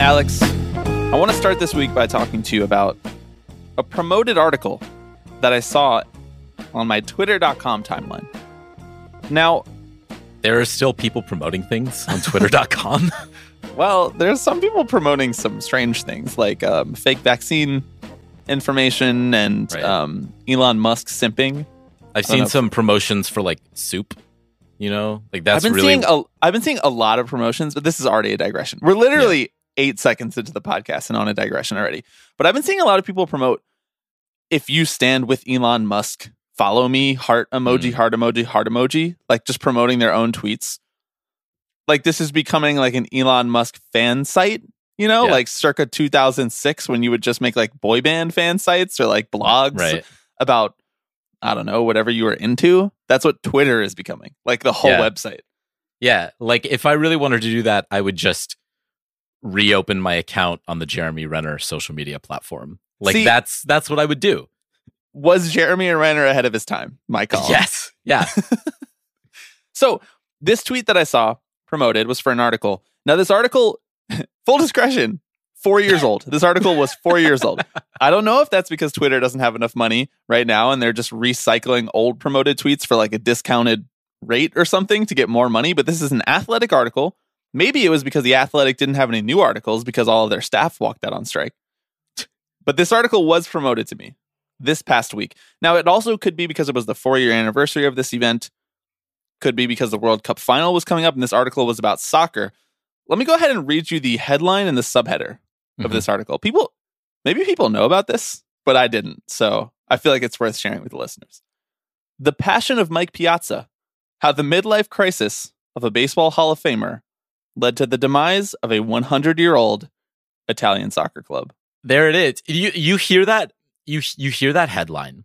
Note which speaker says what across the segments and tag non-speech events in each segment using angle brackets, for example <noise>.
Speaker 1: Alex, I want to start this week by talking to you about a promoted article that I saw on my twitter.com timeline. Now,
Speaker 2: there are still people promoting things on <laughs> twitter.com.
Speaker 1: well, there's some people promoting some strange things like um, fake vaccine information and right. um, Elon Musk simping.
Speaker 2: I've seen some promotions for like soup. You know, like that's
Speaker 1: I've been
Speaker 2: really.
Speaker 1: Seeing a, I've been seeing a lot of promotions, but this is already a digression. We're literally yeah. Eight seconds into the podcast and on a digression already. But I've been seeing a lot of people promote if you stand with Elon Musk, follow me, heart emoji, mm. heart emoji, heart emoji, like just promoting their own tweets. Like this is becoming like an Elon Musk fan site you know, yeah. like circa 2006 when you would just make like boy band fan sites or like blogs
Speaker 2: right.
Speaker 1: about, I don't know, whatever you were into. That's what Twitter is becoming, like the whole
Speaker 2: yeah.
Speaker 1: website.
Speaker 2: Yeah. Like if I really wanted to do that, I would just reopen my account on the Jeremy Renner social media platform. Like See, that's that's what I would do.
Speaker 1: Was Jeremy Renner ahead of his time? My call.
Speaker 2: Yes. Yeah. <laughs>
Speaker 1: so this tweet that I saw promoted was for an article. Now this article <laughs> full discretion, four years old. This article was four years old. I don't know if that's because Twitter doesn't have enough money right now and they're just recycling old promoted tweets for like a discounted rate or something to get more money. But this is an athletic article. Maybe it was because the athletic didn't have any new articles because all of their staff walked out on strike. <laughs> But this article was promoted to me this past week. Now, it also could be because it was the four year anniversary of this event. Could be because the World Cup final was coming up and this article was about soccer. Let me go ahead and read you the headline and the subheader mm-hmm. of this article. People, maybe people know about this, but I didn't. So I feel like it's worth sharing with the listeners. The Passion of Mike Piazza How the Midlife Crisis of a Baseball Hall of Famer led to the demise of a 100 year old Italian soccer club.
Speaker 2: There it is. You, you hear that? You, you hear that headline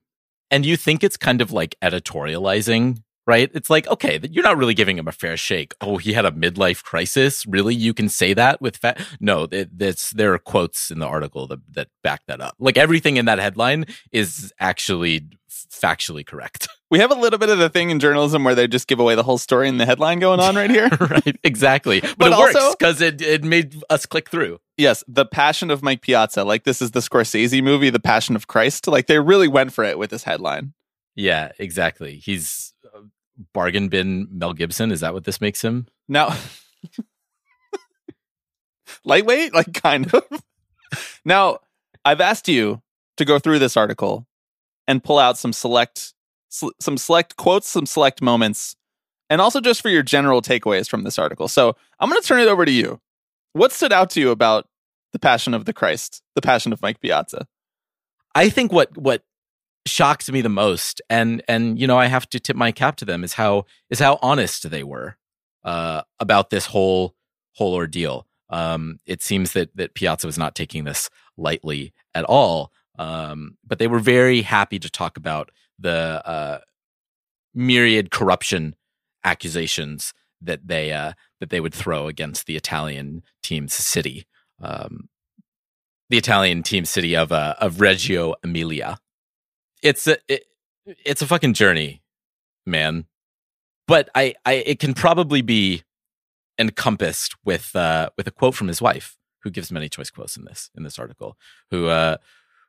Speaker 2: and you think it's kind of like editorializing right? It's like, okay, you're not really giving him a fair shake. Oh, he had a midlife crisis. Really? You can say that with fat? No, it, it's, there are quotes in the article that, that back that up. Like everything in that headline is actually factually correct. <laughs>
Speaker 1: We have a little bit of the thing in journalism where they just give away the whole story in the headline going on right here. <laughs>
Speaker 2: right, exactly. <laughs> But, but it also, works because it, it made us click through.
Speaker 1: Yes, The Passion of Mike Piazza. Like this is the Scorsese movie, The Passion of Christ. Like they really went for it with this headline.
Speaker 2: Yeah, exactly. He's bargain bin Mel Gibson. Is that what this makes him?
Speaker 1: Now, <laughs> lightweight, like kind of. now, I've asked you to go through this article and pull out some select, some select quotes, some select moments, and also just for your general takeaways from this article. So I'm going to turn it over to you. What stood out to you about the Passion of the Christ, the Passion of Mike Piazza?
Speaker 2: I think what what shocked me the most and and you know i have to tip my cap to them is how is how honest they were uh, about this whole whole ordeal. Um, it seems that that piazza was not taking this lightly at all um, but they were very happy to talk about the uh, myriad corruption accusations that they uh, that they would throw against the italian team's city um, the italian team city of uh, of reggio emilia it's a it, it's a fucking journey, man. But I, I it can probably be encompassed with uh with a quote from his wife, who gives many choice quotes in this in this article, who uh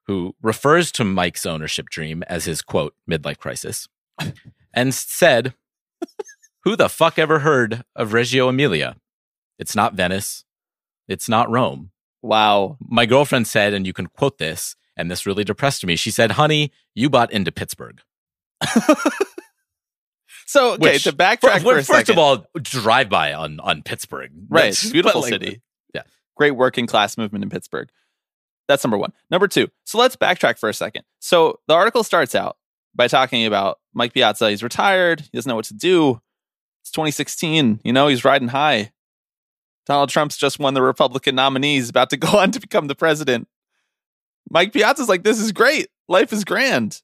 Speaker 2: who refers to Mike's ownership dream as his quote midlife crisis, and said, "Who the fuck ever heard of Reggio Emilia? It's not Venice, it's not Rome."
Speaker 1: Wow.
Speaker 2: My girlfriend said, and you can quote this and this really depressed me. She said, "Honey, you bought into Pittsburgh." <laughs>
Speaker 1: so okay, Which, to backtrack for, for
Speaker 2: first
Speaker 1: second.
Speaker 2: of all, drive by on on Pittsburgh,
Speaker 1: right? beautiful like, city.
Speaker 2: Yeah,
Speaker 1: great working class movement in Pittsburgh. That's number one. Number two. So let's backtrack for a second. So the article starts out by talking about Mike Piazza. He's retired. He doesn't know what to do. It's 2016. You know, he's riding high. Donald Trump's just won the Republican nominee. He's about to go <laughs> on to become the president. Mike Piazza's like, this is great. Life is grand.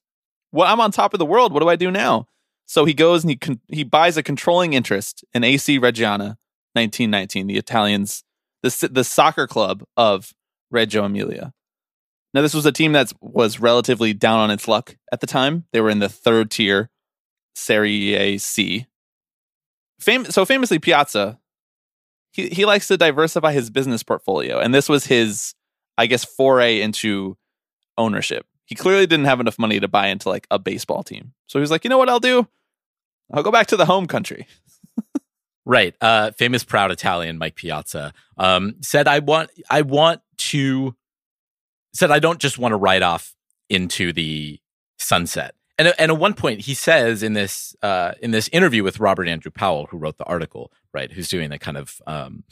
Speaker 1: Well, I'm on top of the world. What do I do now? So he goes and he con- he buys a controlling interest in AC Reggiana, 1919, the Italians, the the soccer club of Reggio Emilia. Now, this was a team that was relatively down on its luck at the time. They were in the third tier, Serie A C. Fam- so famously, Piazza, he, he likes to diversify his business portfolio. And this was his, I guess, foray into ownership. He clearly didn't have enough money to buy into like a baseball team. So he was like, you know what I'll do? I'll go back to the home country.
Speaker 2: right. Uh, famous proud Italian Mike Piazza um, said, I want, I want to, said, I don't just want to ride off into the sunset. And, and at one point he says in this uh, in this interview with Robert Andrew Powell, who wrote the article, right, who's doing the kind of um,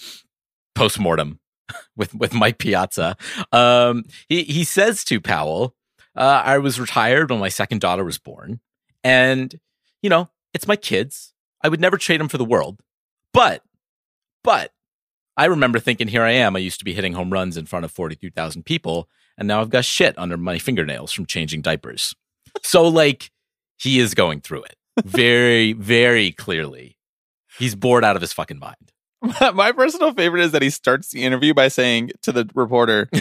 Speaker 2: post mortem <laughs> with with Mike Piazza, um, he he says to Powell, uh, "I was retired when my second daughter was born, and you know it's my kids. I would never trade them for the world, but but I remember thinking, here I am. I used to be hitting home runs in front of forty two thousand people, and now I've got shit under my fingernails from changing diapers." <laughs> so like he is going through it very, very clearly. He's bored out of his fucking mind. <laughs>
Speaker 1: My personal favorite is that he starts the interview by saying to the reporter, <laughs>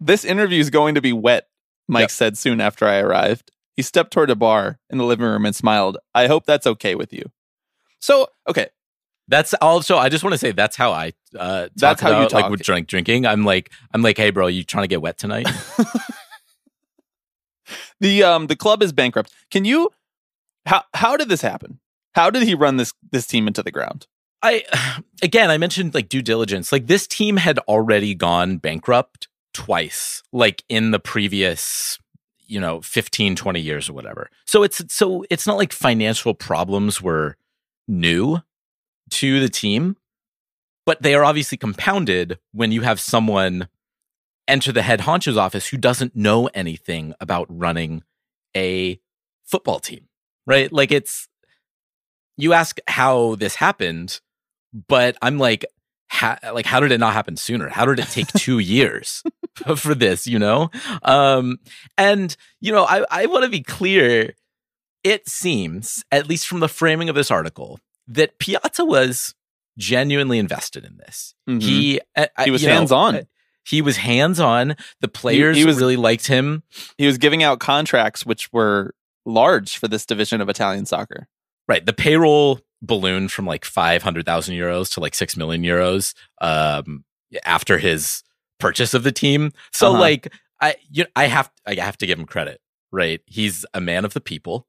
Speaker 1: This interview is going to be wet, Mike yep. said soon after I arrived. He stepped toward a bar in the living room and smiled. I hope that's okay with you. So, okay.
Speaker 2: That's also. I just want to say that's how I. Uh,
Speaker 1: that's how
Speaker 2: about,
Speaker 1: you talk.
Speaker 2: Like with drink drinking, I'm like, I'm like, hey, bro, you trying to get wet tonight? <laughs>
Speaker 1: the um the club is bankrupt. Can you how how did this happen? How did he run this this team into the ground?
Speaker 2: I <sighs> again, I mentioned like due diligence. Like this team had already gone bankrupt twice, like in the previous you know 15 20 years or whatever so it's so it's not like financial problems were new to the team but they are obviously compounded when you have someone enter the head honcho's office who doesn't know anything about running a football team, right? Like it's, you ask how this happened, but I'm like, ha- like, how did it not happen sooner? How did it take <laughs> two years <laughs> for this, you know? Um, and, you know, I, I want to be clear. It seems, at least from the framing of this article, that Piazza was genuinely invested in this. Mm-hmm. He, uh,
Speaker 1: he was hands on.
Speaker 2: He was hands on. The players he, he was, really liked him.
Speaker 1: He was giving out contracts which were large for this division of Italian soccer.
Speaker 2: Right. The payroll ballooned from like 500,000 euros to like 6 million euros um, after his purchase of the team. So uh-huh. like I you I have I have to give him credit, right? He's a man of the people.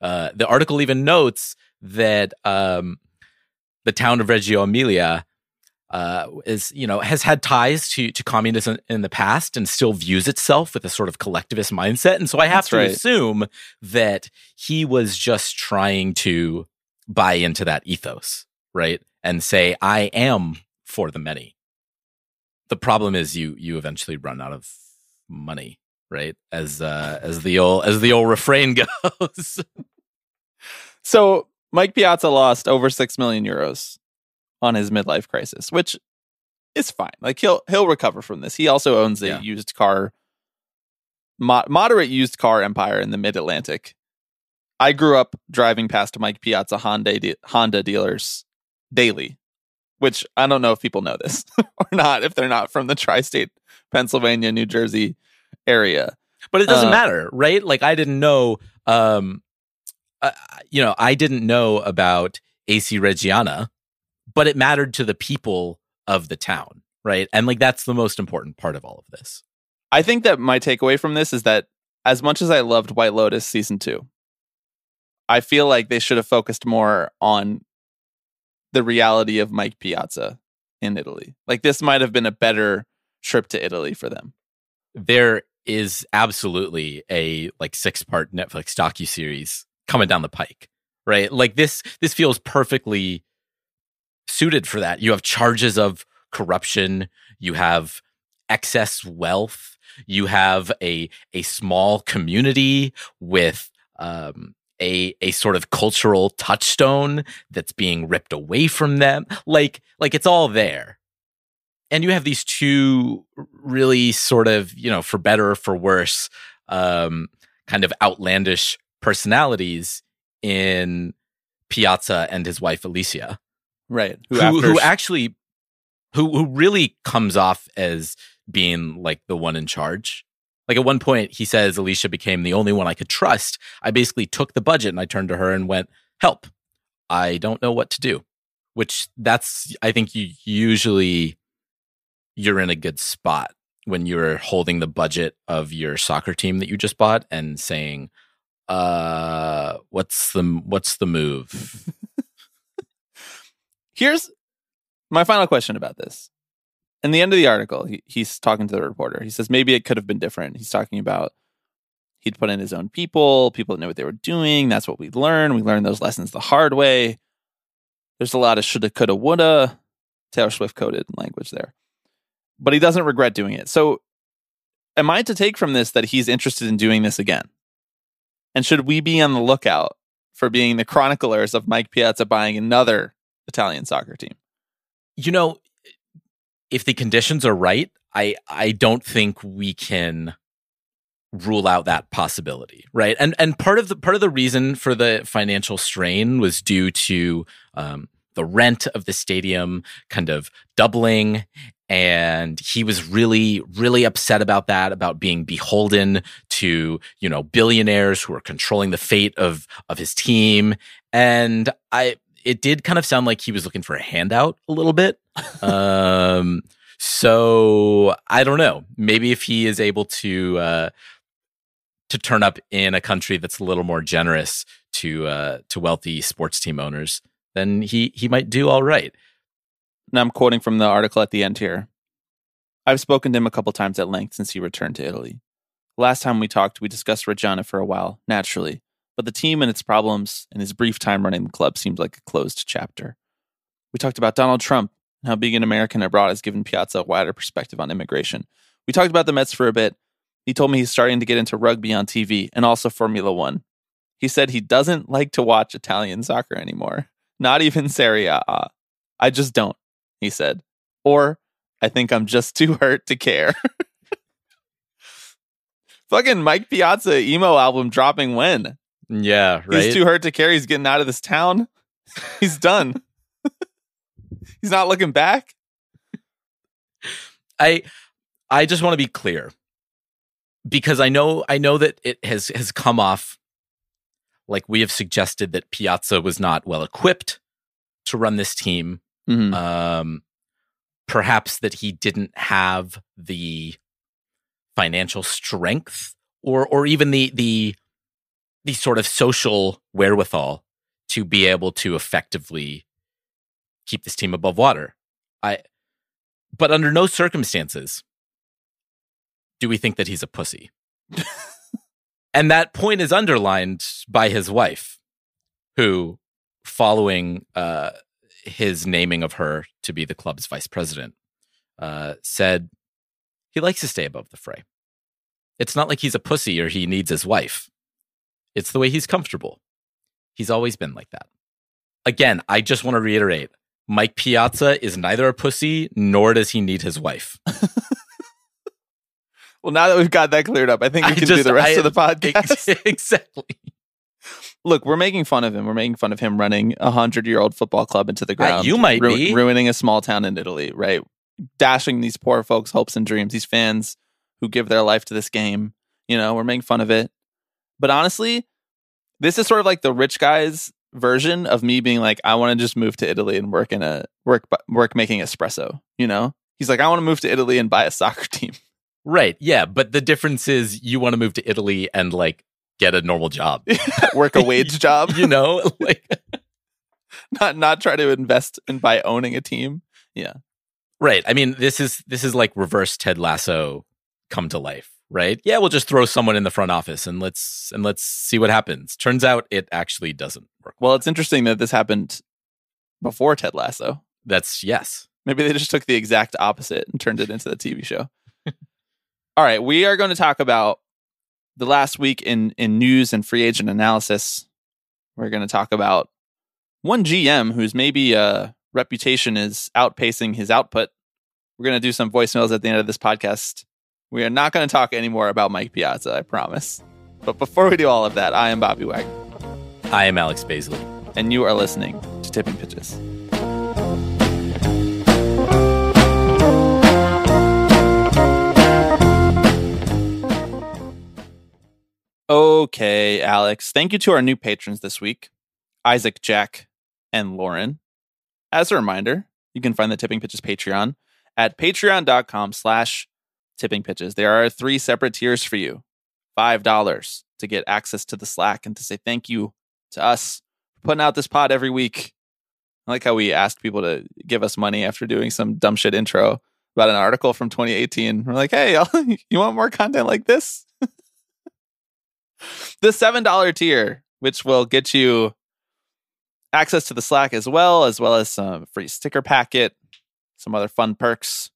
Speaker 2: Uh, the article even notes that um, the town of Reggio Emilia uh, is you know has had ties to to communism in the past and still views itself with a sort of collectivist mindset. And so i have That's to right. assume that he was just trying to buy into that ethos right? And say i am for the many. The problem is you you eventually run out of money right? As uh as the old as the old refrain <laughs> goes.
Speaker 1: So mike piazza lost over 6 million euros on his midlife crisis, which is fine. Like he'll he'll recover from this. He also owns a yeah. used car mo- moderate used car empire in the mid Atlantic. I grew up driving past Mike Piazza Honda de- Honda dealers daily, which I don't know if people know this <laughs> or not if they're not from the tri-state Pennsylvania, New Jersey area.
Speaker 2: But it doesn't uh, matter, right? Like I didn't know um uh, you know, I didn't know about AC Reggiana but it mattered to the people of the town, right? And like that's the most important part of all of this.
Speaker 1: I think that my takeaway from this is that as much as I loved White Lotus season two, I feel like they should have focused more on the reality of Mike Piazza in Italy. Like this might have been a better trip to Italy for them.
Speaker 2: There is absolutely a like six part Netflix docu series coming down the pike, right? Like this this feels perfectly suited for that. You have charges of corruption, you have excess wealth, you have a a small community with um, a a sort of cultural touchstone that's being ripped away from them. Like like it's all there. And you have these two really sort of, you know, for better or for worse, um, kind of outlandish personalities in Piazza and his wife Alicia,
Speaker 1: Right.
Speaker 2: who
Speaker 1: after
Speaker 2: who actually who who really comes off as being like the one in charge. Like at one point, he says Alicia became the only one I could trust. I basically took the budget and I turned to her and went, "Help! I don't know what to do." Which that's I think you usually you're in a good spot when you're holding the budget of your soccer team that you just bought and saying, "Uh, what's the what's the move?" <laughs>
Speaker 1: Here's my final question about this. In the end of the article, he, he's talking to the reporter. He says maybe it could have been different. He's talking about he'd put in his own people, people that knew what they were doing. That's what we learned. We learned those lessons the hard way. There's a lot of shoulda, coulda, woulda, Taylor Swift coded language there. But he doesn't regret doing it. So, am I to take from this that he's interested in doing this again? And should we be on the lookout for being the chroniclers of Mike Piazza buying another Italian soccer team?
Speaker 2: you know if the conditions are right i i don't think we can rule out that possibility right and and part of the part of the reason for the financial strain was due to um the rent of the stadium kind of doubling and he was really really upset about that about being beholden to you know billionaires who are controlling the fate of of his team and i it did kind of sound like he was looking for a handout a little bit <laughs> um so i don't know maybe if he is able to uh to turn up in a country that's a little more generous to uh to wealthy sports team owners then he he might do all right
Speaker 1: Now I'm quoting from the article at the end here. I've spoken to him a couple times at length since he returned to Italy. Last time we talked, we discussed Reggiana for a while, naturally, but the team and its problems and his brief time running the club seemed like a closed chapter. We talked about Donald Trump and how being an American abroad has given Piazza a wider perspective on immigration. We talked about the Mets for a bit. He told me he's starting to get into rugby on TV and also Formula One. He said he doesn't like to watch Italian soccer anymore, not even Serie A. I just don't, he said. Or I think I'm just <laughs> too hurt to care. <laughs> Fucking Mike Piazza emo album dropping when?
Speaker 2: Yeah right
Speaker 1: He's too hurt to care. He's getting out of this town. <laughs> He's done. <laughs> He's not looking back. <laughs>
Speaker 2: I I just want to be clear because I know I know that it has has come off like we have suggested that Piazza was not well equipped to run this team.
Speaker 1: Mhm.
Speaker 2: Um, perhaps that he didn't have the financial strength or or even the the the sort of social wherewithal to be able to effectively keep this team above water. I but under no circumstances do we think that he's a pussy. <laughs> and that point is underlined by his wife, who, following uh, his naming of her to be the club's vice president, uh, said he likes to stay above the fray. It's not like he's a pussy or he needs his wife. It's the way he's comfortable. He's always been like that. Again, I just want to reiterate Mike Piazza is neither a pussy nor does he need his wife. <laughs>
Speaker 1: Well, now that we've got that cleared up, I think we
Speaker 2: I
Speaker 1: can do the rest
Speaker 2: I-
Speaker 1: of the <laughs> podcast. <laughs>
Speaker 2: exactly.
Speaker 1: Look, we're making fun of him. We're making fun of him running a hundred year old football club into the uh, ground.
Speaker 2: you might
Speaker 1: ru-
Speaker 2: be.
Speaker 1: ruining a small town in Italy, right? Dashing these poor folks' hopes and dreams. These fans who give their life to this game. You know, we're making fun of it. But honestly, this is sort of like the rich guys version of me being like, I want to just move to Italy and work in a work work making espresso. You know, he's like, I want to move to Italy and buy a soccer <laughs> team.
Speaker 2: Right. Yeah. But the difference is you want to move to Italy and like get a normal job. <laughs>
Speaker 1: work a wage <laughs> job,
Speaker 2: You know, like,
Speaker 1: not not try to invest in by owning a team. Yeah.
Speaker 2: Right. I mean, this is, this is like reverse Ted Lasso come to life, right? Yeah. We'll just throw someone in the front office and let's, and let's see what happens. Turns out it actually doesn't work.
Speaker 1: Well, it's interesting that this happened before Ted Lasso.
Speaker 2: That's yes.
Speaker 1: Maybe they just took the exact opposite and turned it into the TV show. <laughs> All right, we are going to talk about the last week in in news and free agent analysis. We're going to talk about one GM whose maybe uh, reputation is outpacing his output. We're going to do some voicemails at the end of this podcast. We are not going to talk anymore about Mike Piazza, I promise. But before we do all of that, I am Bobby Wagner,
Speaker 2: I am Alex Baisley.
Speaker 1: and you are listening to Tipping Pitches. Okay, Alex. Thank you to our new patrons this week Isaac, Jack, and Lauren. As a reminder, you can find the Tipping Pitches Patreon at patreon.com slash tipping pitches. There are three separate tiers for you. $5 to get access to the Slack and to say thank you to us for putting out this pod every week. I like how we asked people to give us money after doing some dumb shit intro about an article from 2018. We're like, hey, <laughs> you want more content like this? <laughs> the $7 tier, which will get you access to the Slack as well, as well as some free sticker packet, some other fun perks,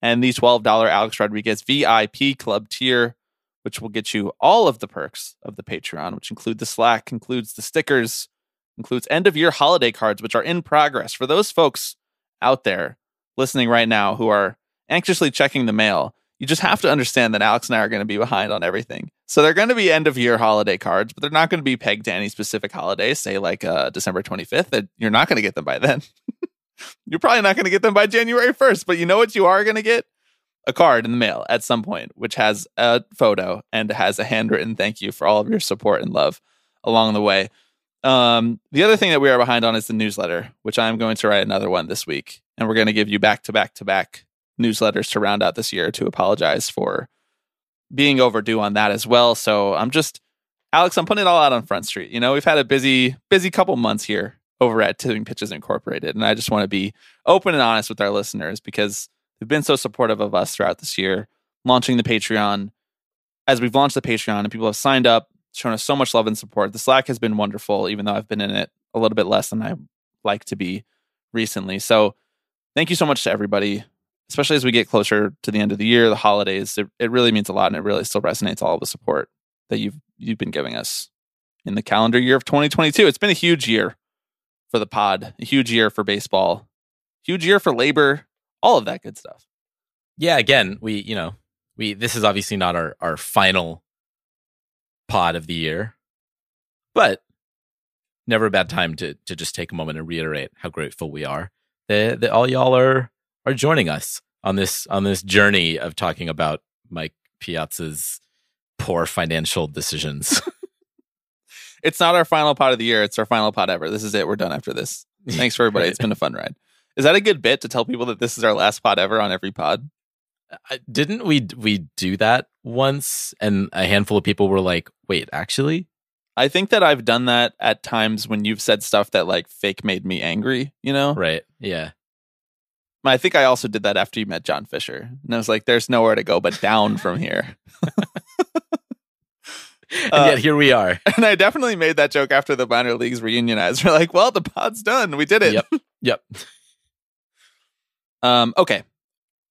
Speaker 1: and the $12 Alex Rodriguez VIP club tier, which will get you all of the perks of the Patreon, which include the Slack, includes the stickers, includes end of year holiday cards, which are in progress. For those folks out there listening right now who are anxiously checking the mail, you just have to understand that Alex and I are going to be behind on everything. So they're going to be end of year holiday cards, but they're not going to be pegged to any specific holiday, say like uh, December 25th. That you're not going to get them by then. <laughs> you're probably not going to get them by January 1st, but you know what you are going to get? A card in the mail at some point, which has a photo and has a handwritten thank you for all of your support and love along the way. Um, the other thing that we are behind on is the newsletter, which I'm going to write another one this week. And we're going to give you back to back to back newsletters to round out this year to apologize for being overdue on that as well. So I'm just, Alex, I'm putting it all out on Front Street. You know, we've had a busy, busy couple months here over at Tipping Pitches Incorporated. And I just want to be open and honest with our listeners because they've been so supportive of us throughout this year, launching the Patreon. As we've launched the Patreon and people have signed up, shown us so much love and support. The Slack has been wonderful, even though I've been in it a little bit less than I like to be recently. So thank you so much to everybody, especially as we get closer to the end of the year, the holidays. It, it really means a lot and it really still resonates all the support that you've you've been giving us in the calendar year of 2022. It's been a huge year for the pod, a huge year for baseball, huge year for labor, all of that good stuff.
Speaker 2: Yeah, again, we you know we this is obviously not our our final pod of the year, but never a bad time to to just take a moment and reiterate how grateful we are that, that all y'all are are joining us on this on this journey of talking about Mike Piazza's poor financial decisions. <laughs>
Speaker 1: It's not our final pod of the year. It's our final pod ever. This is it. We're done after this. <laughs> Thanks for everybody.
Speaker 2: Right.
Speaker 1: It's been a fun ride. Is that a good bit to tell people that this is our last pod ever on every pod?
Speaker 2: Uh, Didn't we we do that once and a handful of people were like, "Wait, actually?"
Speaker 1: I think that I've done that at times when you've said stuff that like fake made me angry, you know?
Speaker 2: Right. Yeah.
Speaker 1: I think I also did that after you met John Fisher. And I was like, there's nowhere to go but down from here. <laughs> <laughs>
Speaker 2: And
Speaker 1: Uh,
Speaker 2: yet here we are. <laughs>
Speaker 1: And I definitely made that joke after the minor leagues reunionized. We're <laughs> like, well, the pod's done. We did it.
Speaker 2: Yep. Yep.
Speaker 1: Um, okay.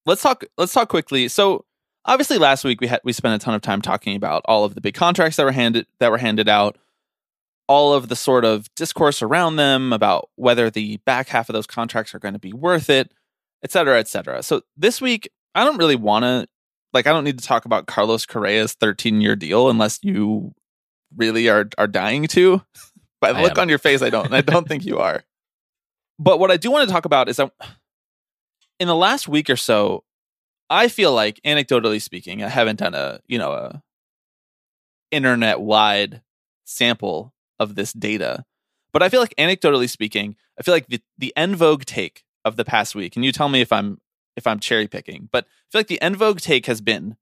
Speaker 1: Let's talk let's talk quickly. So obviously last week we had we spent a ton of time talking about all of the big contracts that were handed that were handed out, all of the sort of discourse around them about whether the back half of those contracts are going to be worth it, et cetera, et cetera. So this week, I don't really want to like I don't need to talk about Carlos Correa's 13 year deal unless you really are are dying to. <laughs> By the
Speaker 2: I
Speaker 1: look
Speaker 2: am.
Speaker 1: on your face, I don't. I don't think you are. But what I do want to talk about is that in the last week or so, I feel like, anecdotally speaking, I haven't done a you know a internet wide sample of this data, but I feel like, anecdotally speaking, I feel like the the en vogue take of the past week, and you tell me if I'm if I'm cherry picking, but I feel like the en vogue take has been,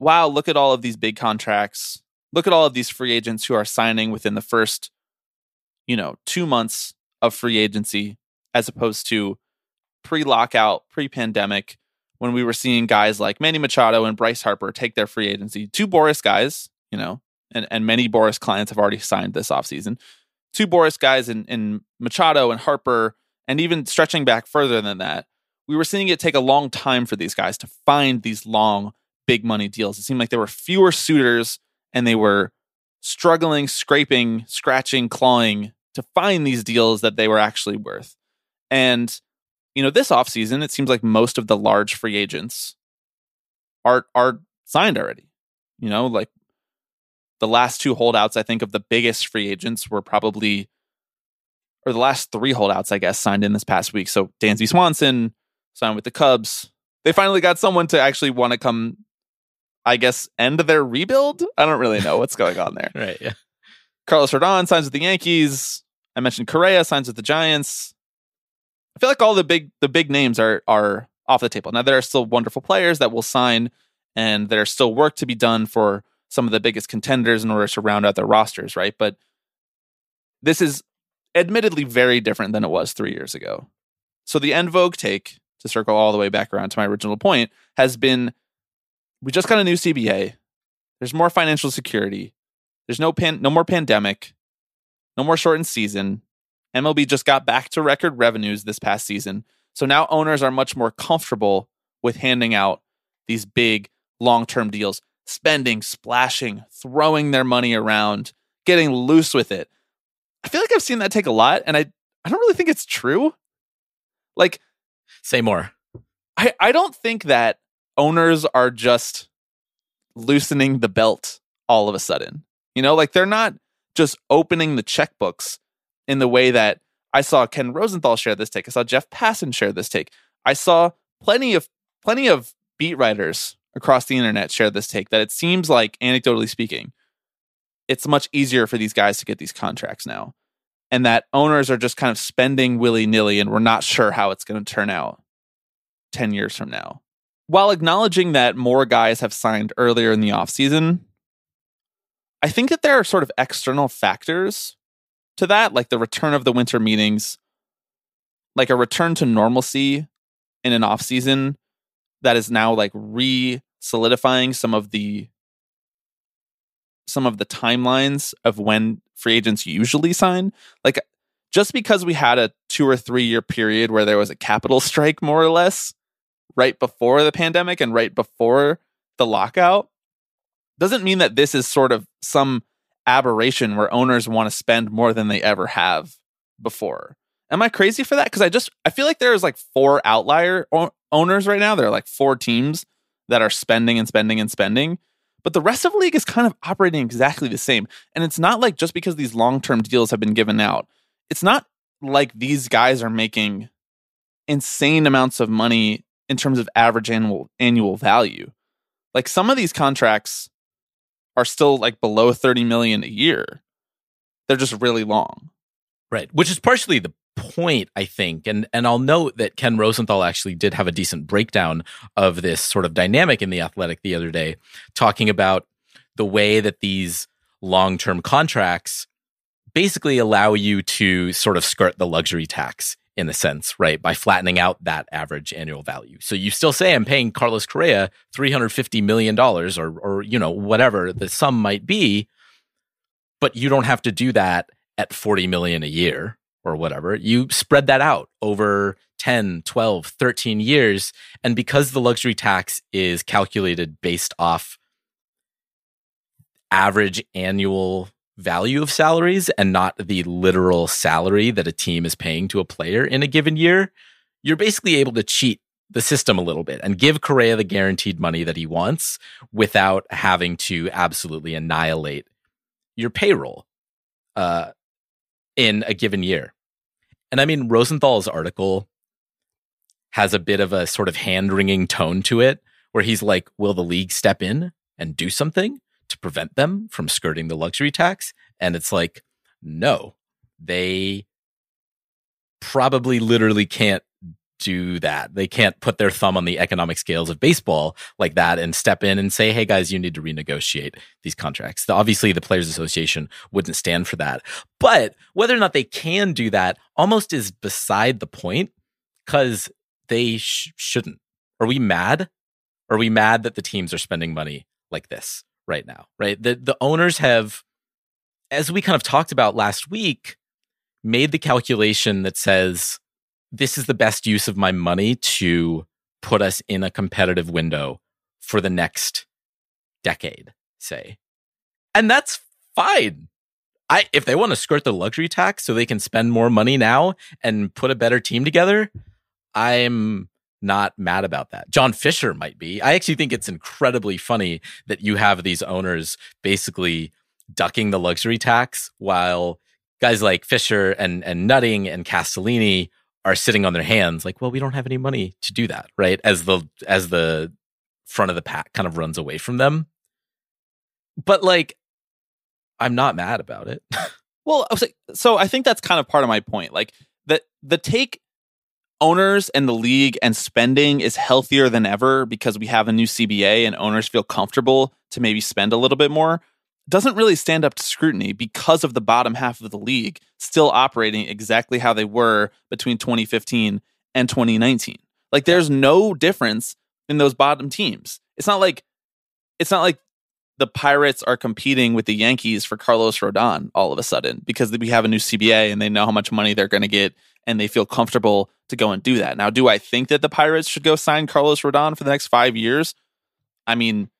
Speaker 1: wow, look at all of these big contracts, look at all of these free agents who are signing within the first, you know, two months of free agency, as opposed to pre-lockout, pre-pandemic, when we were seeing guys like Manny Machado and Bryce Harper take their free agency. Two Boras guys, you know, and, and many Boras clients have already signed this offseason. Two Boras guys in, in Machado and Harper, and even stretching back further than that, we were seeing it take a long time for these guys to find these long, big money deals. It seemed like there were fewer suitors and they were struggling, scraping, scratching, clawing to find these deals that they were actually worth. And you know, this offseason, it seems like most of the large free agents are are signed already. You know, like the last two holdouts, I think, of the biggest free agents were probably, or the last three holdouts, I guess, signed in this past week. So Dansby Swanson signed with the Cubs. They finally got someone to actually want to come, I guess, end their rebuild. I don't really know what's going on there. <laughs>
Speaker 2: right. Yeah.
Speaker 1: Carlos Rodon signs with the Yankees. I mentioned Correa signs with the Giants. I feel like all the big the big names are are off the table. Now there are still wonderful players that will sign, and there's still work to be done for some of the biggest contenders in order to round out their rosters, right? But this is admittedly very different than it was three years ago. So the En Vogue take, to circle all the way back around to my original point, has been we just got a new CBA. There's more financial security. There's no pan, no more pandemic, no more shortened season. MLB just got back to record revenues this past season. So now owners are much more comfortable with handing out these big long term deals, spending, splashing, throwing their money around, getting loose with it. I feel like I've seen that take a lot, and I, I don't really think it's true. Like,
Speaker 2: say more.
Speaker 1: I, I don't think that owners are just loosening the belt all of a sudden. You know, like they're not just opening the checkbooks in the way that I saw Ken Rosenthal share this take. I saw Jeff Passan share this take. I saw plenty of plenty of beat writers across the internet share this take that it seems like anecdotally speaking it's much easier for these guys to get these contracts now and that owners are just kind of spending willy-nilly and we're not sure how it's going to turn out 10 years from now. While acknowledging that more guys have signed earlier in the offseason i think that there are sort of external factors to that, like the return of the winter meetings, like a return to normalcy in an off season that is now like re solidifying some of the some of the timelines of when free agents usually sign. Like just because we had a two or three year period where there was a capital <laughs> strike more or less right before the pandemic and right before the lockout doesn't mean that this is sort of some aberration where owners want to spend more than they ever have before. Am I crazy for that? Because I just I feel like there's like four outlier o- owners right now. There are like four teams that are spending and spending and spending, but the rest of the league is kind of operating exactly the same. And it's not like just because these long term deals have been given out, it's not like these guys are making insane amounts of money in terms of average annual annual value. Like some of these contracts are still like below 30 million a year. They're just really long.
Speaker 2: Right. Which is partially the point, I think. And and I'll note that Ken Rosenthal actually did have a decent breakdown of this sort of dynamic in the athletic the other day, talking about the way that these long-term contracts basically allow you to sort of skirt the luxury tax in a sense, right? By flattening out that average annual value. So you still say I'm paying Carlos Correa $350 million or, or, you know, whatever the sum might be, but you don't have to do that at 40 million a year or whatever. You spread that out over 10, 12, 13 years. And because the luxury tax is calculated based off average annual value of salaries and not the literal salary that a team is paying to a player in a given year, you're basically able to cheat the system a little bit and give Correa the guaranteed money that he wants without having to absolutely annihilate your payroll uh, in a given year. And I mean, Rosenthal's article has a bit of a sort of hand wringing tone to it where he's like, Will the league step in and do something? to prevent them from skirting the luxury tax. And it's like, no, they probably literally can't do that. They can't put their thumb on the economic scales of baseball like that and step in and say, hey guys, you need to renegotiate these contracts. The, obviously, the Players Association wouldn't stand for that. But whether or not they can do that almost is beside the point because they sh- shouldn't. Are we mad? Are we mad that the teams are spending money like this? right now, right? The the owners have, as we kind of talked about last week, made the calculation that says this is the best use of my money to put us in a competitive window for the next decade, say. And that's fine. I if they want to skirt the luxury tax so they can spend more money now and put a better team together, I'm not mad about that. John Fisher might be. I actually think it's incredibly funny that you have these owners basically ducking the luxury tax while guys like Fisher and and Nutting and Castellini are sitting on their hands like, well, we don't have any money to do that, right? As the as the front of the pack kind of runs away from them. But like I'm not mad about it. <laughs>
Speaker 1: well, I was like, so I think that's kind of part of my point. Like that the take owners and the league and spending is healthier than ever because we have a new CBA and owners feel comfortable to maybe spend a little bit more doesn't really stand up to scrutiny because of the bottom half of the league still operating exactly how they were between 2015 and 2019. Like there's no difference in those bottom teams. It's not like it's not like the Pirates are competing with the Yankees for Carlos Rodon all of a sudden because we have a new CBA and they know how much money they're going to get and they feel comfortable to go and do that. Now, do I think that the Pirates should go sign Carlos Rodon for the next 5 years? I mean,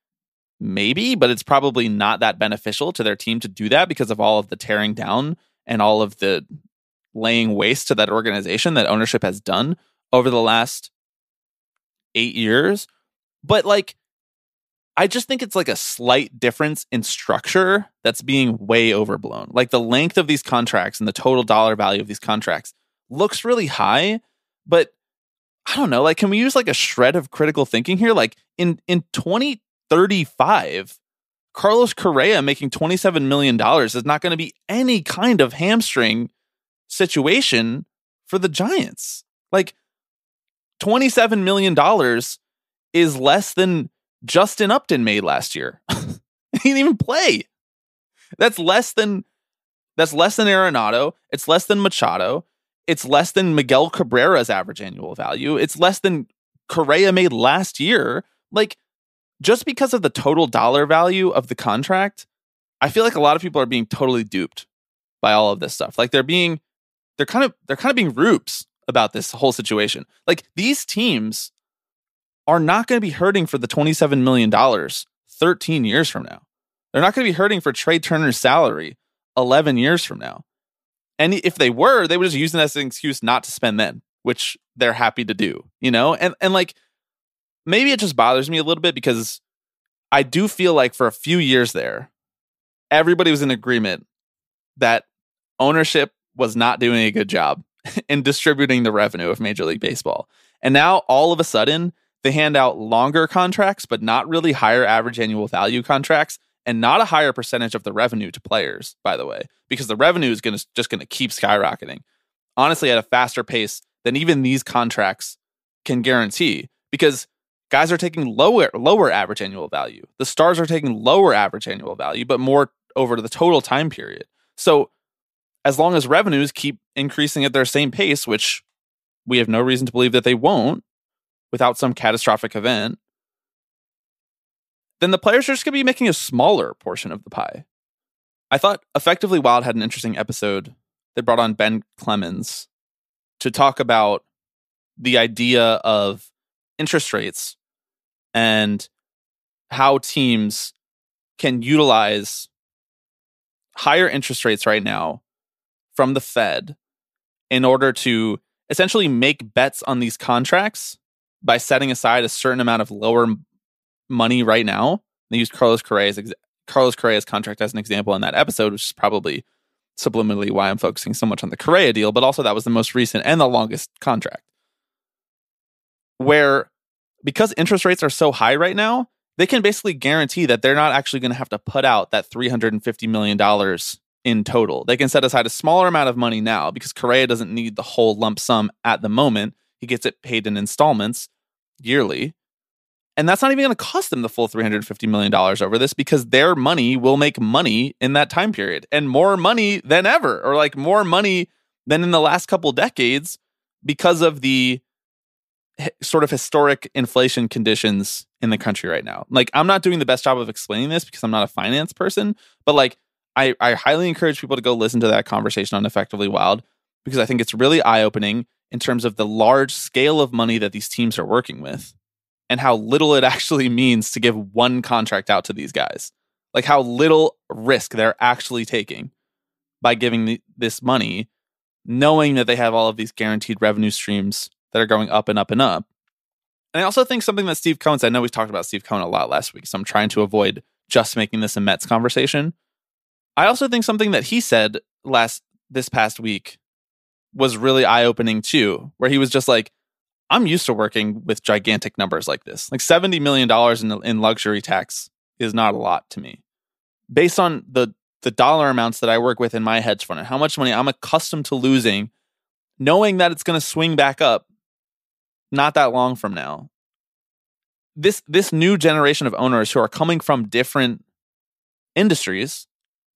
Speaker 1: maybe, but it's probably not that beneficial to their team to do that because of all of the tearing down and all of the laying waste to that organization that ownership has done over the last 8 years. But like I just think it's like a slight difference in structure that's being way overblown. Like the length of these contracts and the total dollar value of these contracts looks really high, but I don't know, like can we use like a shred of critical thinking here? Like in in 2035, Carlos Correa making 27 million dollars is not going to be any kind of hamstring situation for the Giants. Like 27 million dollars is less than Justin Upton made last year. <laughs> he didn't even play. That's less than that's less than Arenado. It's less than Machado. It's less than Miguel Cabrera's average annual value. It's less than Correa made last year. Like just because of the total dollar value of the contract, I feel like a lot of people are being totally duped by all of this stuff. Like they're being they're kind of they're kind of being rubes about this whole situation. Like these teams are not going to be hurting for the $27 million 13 years from now. They're not going to be hurting for Trea Turner's salary 11 years from now. And if they were, they would just use it as an excuse not to spend then, which they're happy to do, you know? And and like maybe it just bothers me a little bit because I do feel like for a few years there, everybody was in agreement that ownership was not doing a good job <laughs> in distributing the revenue of Major League Baseball. And now all of a sudden, they hand out longer contracts, but not really higher average annual value contracts, and not a higher percentage of the revenue to players, by the way, because the revenue is gonna just gonna keep skyrocketing. Honestly, at a faster pace than even these contracts can guarantee, because guys are taking lower lower average annual value. The stars are taking lower average annual value, but more over the total time period. So as long as revenues keep increasing at their same pace, which we have no reason to believe that they won't, without some catastrophic event, then the players are just going to be making a smaller portion of the pie. I thought Effectively Wild had an interesting episode that brought on Ben Clemens to talk about the idea of interest rates and how teams can utilize higher interest rates right now from the Fed in order to essentially make bets on these contracts by setting aside a certain amount of lower money right now. They used Carlos Correa's Carlos Correa's contract as an example in that episode, which is probably subliminally why I'm focusing so much on the Correa deal, but also that was the most recent and the longest contract. Where because interest rates are so high right now, they can basically guarantee that they're not actually going to have to put out that $350 million in total. They can set aside a smaller amount of money now because Correa doesn't need the whole lump sum at the moment. He gets it paid in installments yearly. And that's not even going to cost them the full $350 million over this because their money will make money in that time period and more money than ever, or like more money than in the last couple decades because of the sort of historic inflation conditions in the country right now. Like, I'm not doing the best job of explaining this because I'm not a finance person, but like, I, I highly encourage people to go listen to that conversation on Effectively Wild because I think it's really eye opening in terms of the large scale of money that these teams are working with and how little it <laughs> actually means to give one contract out to these guys. like how little risk they're actually taking by giving the, this money, knowing that they have all of these guaranteed revenue streams that are going up and up and up. And I also think something that Steve Cohen said, I know we talked about Steve Cohen a lot last week, so I'm trying to avoid just making this a Mets conversation. I also think something that he said last this past week was really eye opening too, where he was just like, I'm used to working with gigantic numbers like this. Like $70 million in, in luxury tax is not a lot to me. Based on the the dollar amounts that I work with in my hedge fund and how much money I'm accustomed to losing, knowing that it's going to swing back up not that long from now. This this new generation of owners who are coming from different industries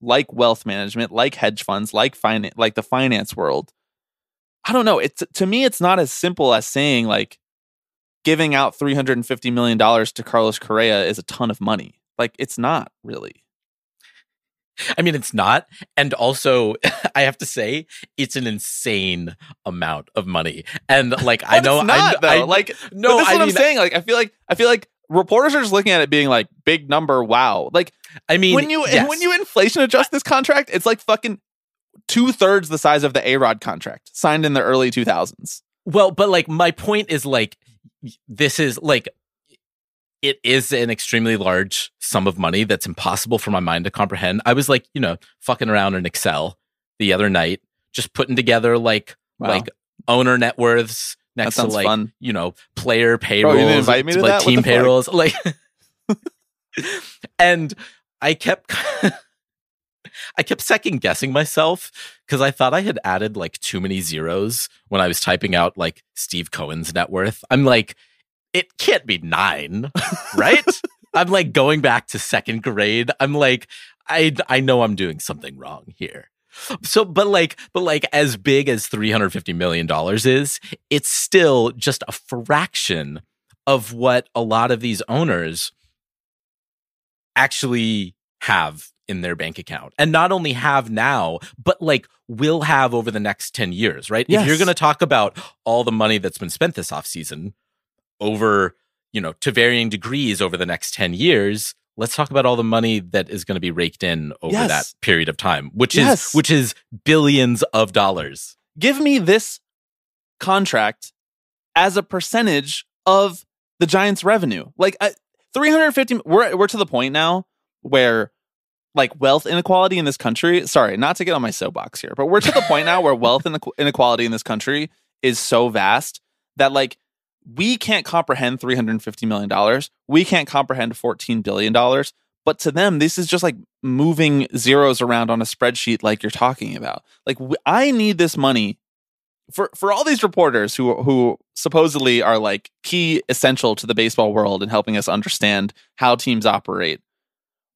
Speaker 1: like wealth management, like hedge funds, like finance, like the finance world. I don't know. It's to me, it's not as simple as saying like giving out three hundred and fifty million dollars to Carlos Correa is a ton of money. Like it's not really.
Speaker 2: I mean, it's not. And also, <laughs> I have to say, it's an insane amount of money. And like, I know,
Speaker 1: not,
Speaker 2: I,
Speaker 1: though.
Speaker 2: I,
Speaker 1: like,
Speaker 2: no,
Speaker 1: that's
Speaker 2: I
Speaker 1: what
Speaker 2: mean,
Speaker 1: I'm saying. Like, I feel like, I feel like reporters are just looking at it being like, big number, wow. Like,
Speaker 2: I mean,
Speaker 1: when you
Speaker 2: yes.
Speaker 1: when you inflation adjust this contract, it's like fucking two thirds the size of the A Rod contract signed in the early 2000s.
Speaker 2: Well, but like, my point is like, this is like, it is an extremely large sum of money that's impossible for my mind to comprehend. I was like, you know, fucking around in Excel the other night, just putting together like
Speaker 1: Wow.
Speaker 2: like owner net worths next to like
Speaker 1: fun.
Speaker 2: you know player
Speaker 1: Bro,
Speaker 2: payrolls,
Speaker 1: you didn't me to
Speaker 2: like
Speaker 1: that?
Speaker 2: Team payrolls, <laughs> like. and I kept. <laughs> I kept second guessing myself because I thought I had added like too many zeros when I was typing out like Steve Cohen's net worth. I'm like, it can't be nine, right? <laughs> I'm like going back to second grade. I'm like, I I know I'm doing something wrong here. So, but like, but like, as big as three hundred fifty million dollars is, it's still just a fraction of what a lot of these owners actually have in their bank account, and not only have now, but like will have over the next ten years. Right? If you're going to talk about all the money that's been spent this offseason over, you know, to varying degrees over the next 10 years, let's talk about all the money that is going to be raked in over
Speaker 1: Yes.
Speaker 2: that period of time, which
Speaker 1: Yes.
Speaker 2: is which is billions of dollars.
Speaker 1: Give me this contract as a percentage of the Giants' revenue. Like uh, 350 we're we're to the point now where like wealth inequality in this country, sorry, not to get on my soapbox here, but we're to the point now where <laughs> wealth inequality in this country is so vast that like we can't comprehend 350 million dollars. We can't comprehend 14 billion dollars. But to them, this is just like moving zeros around on a spreadsheet, like you're talking about. Like I need this money for for all these reporters who who supposedly are like key essential to the baseball world and helping us understand how teams operate.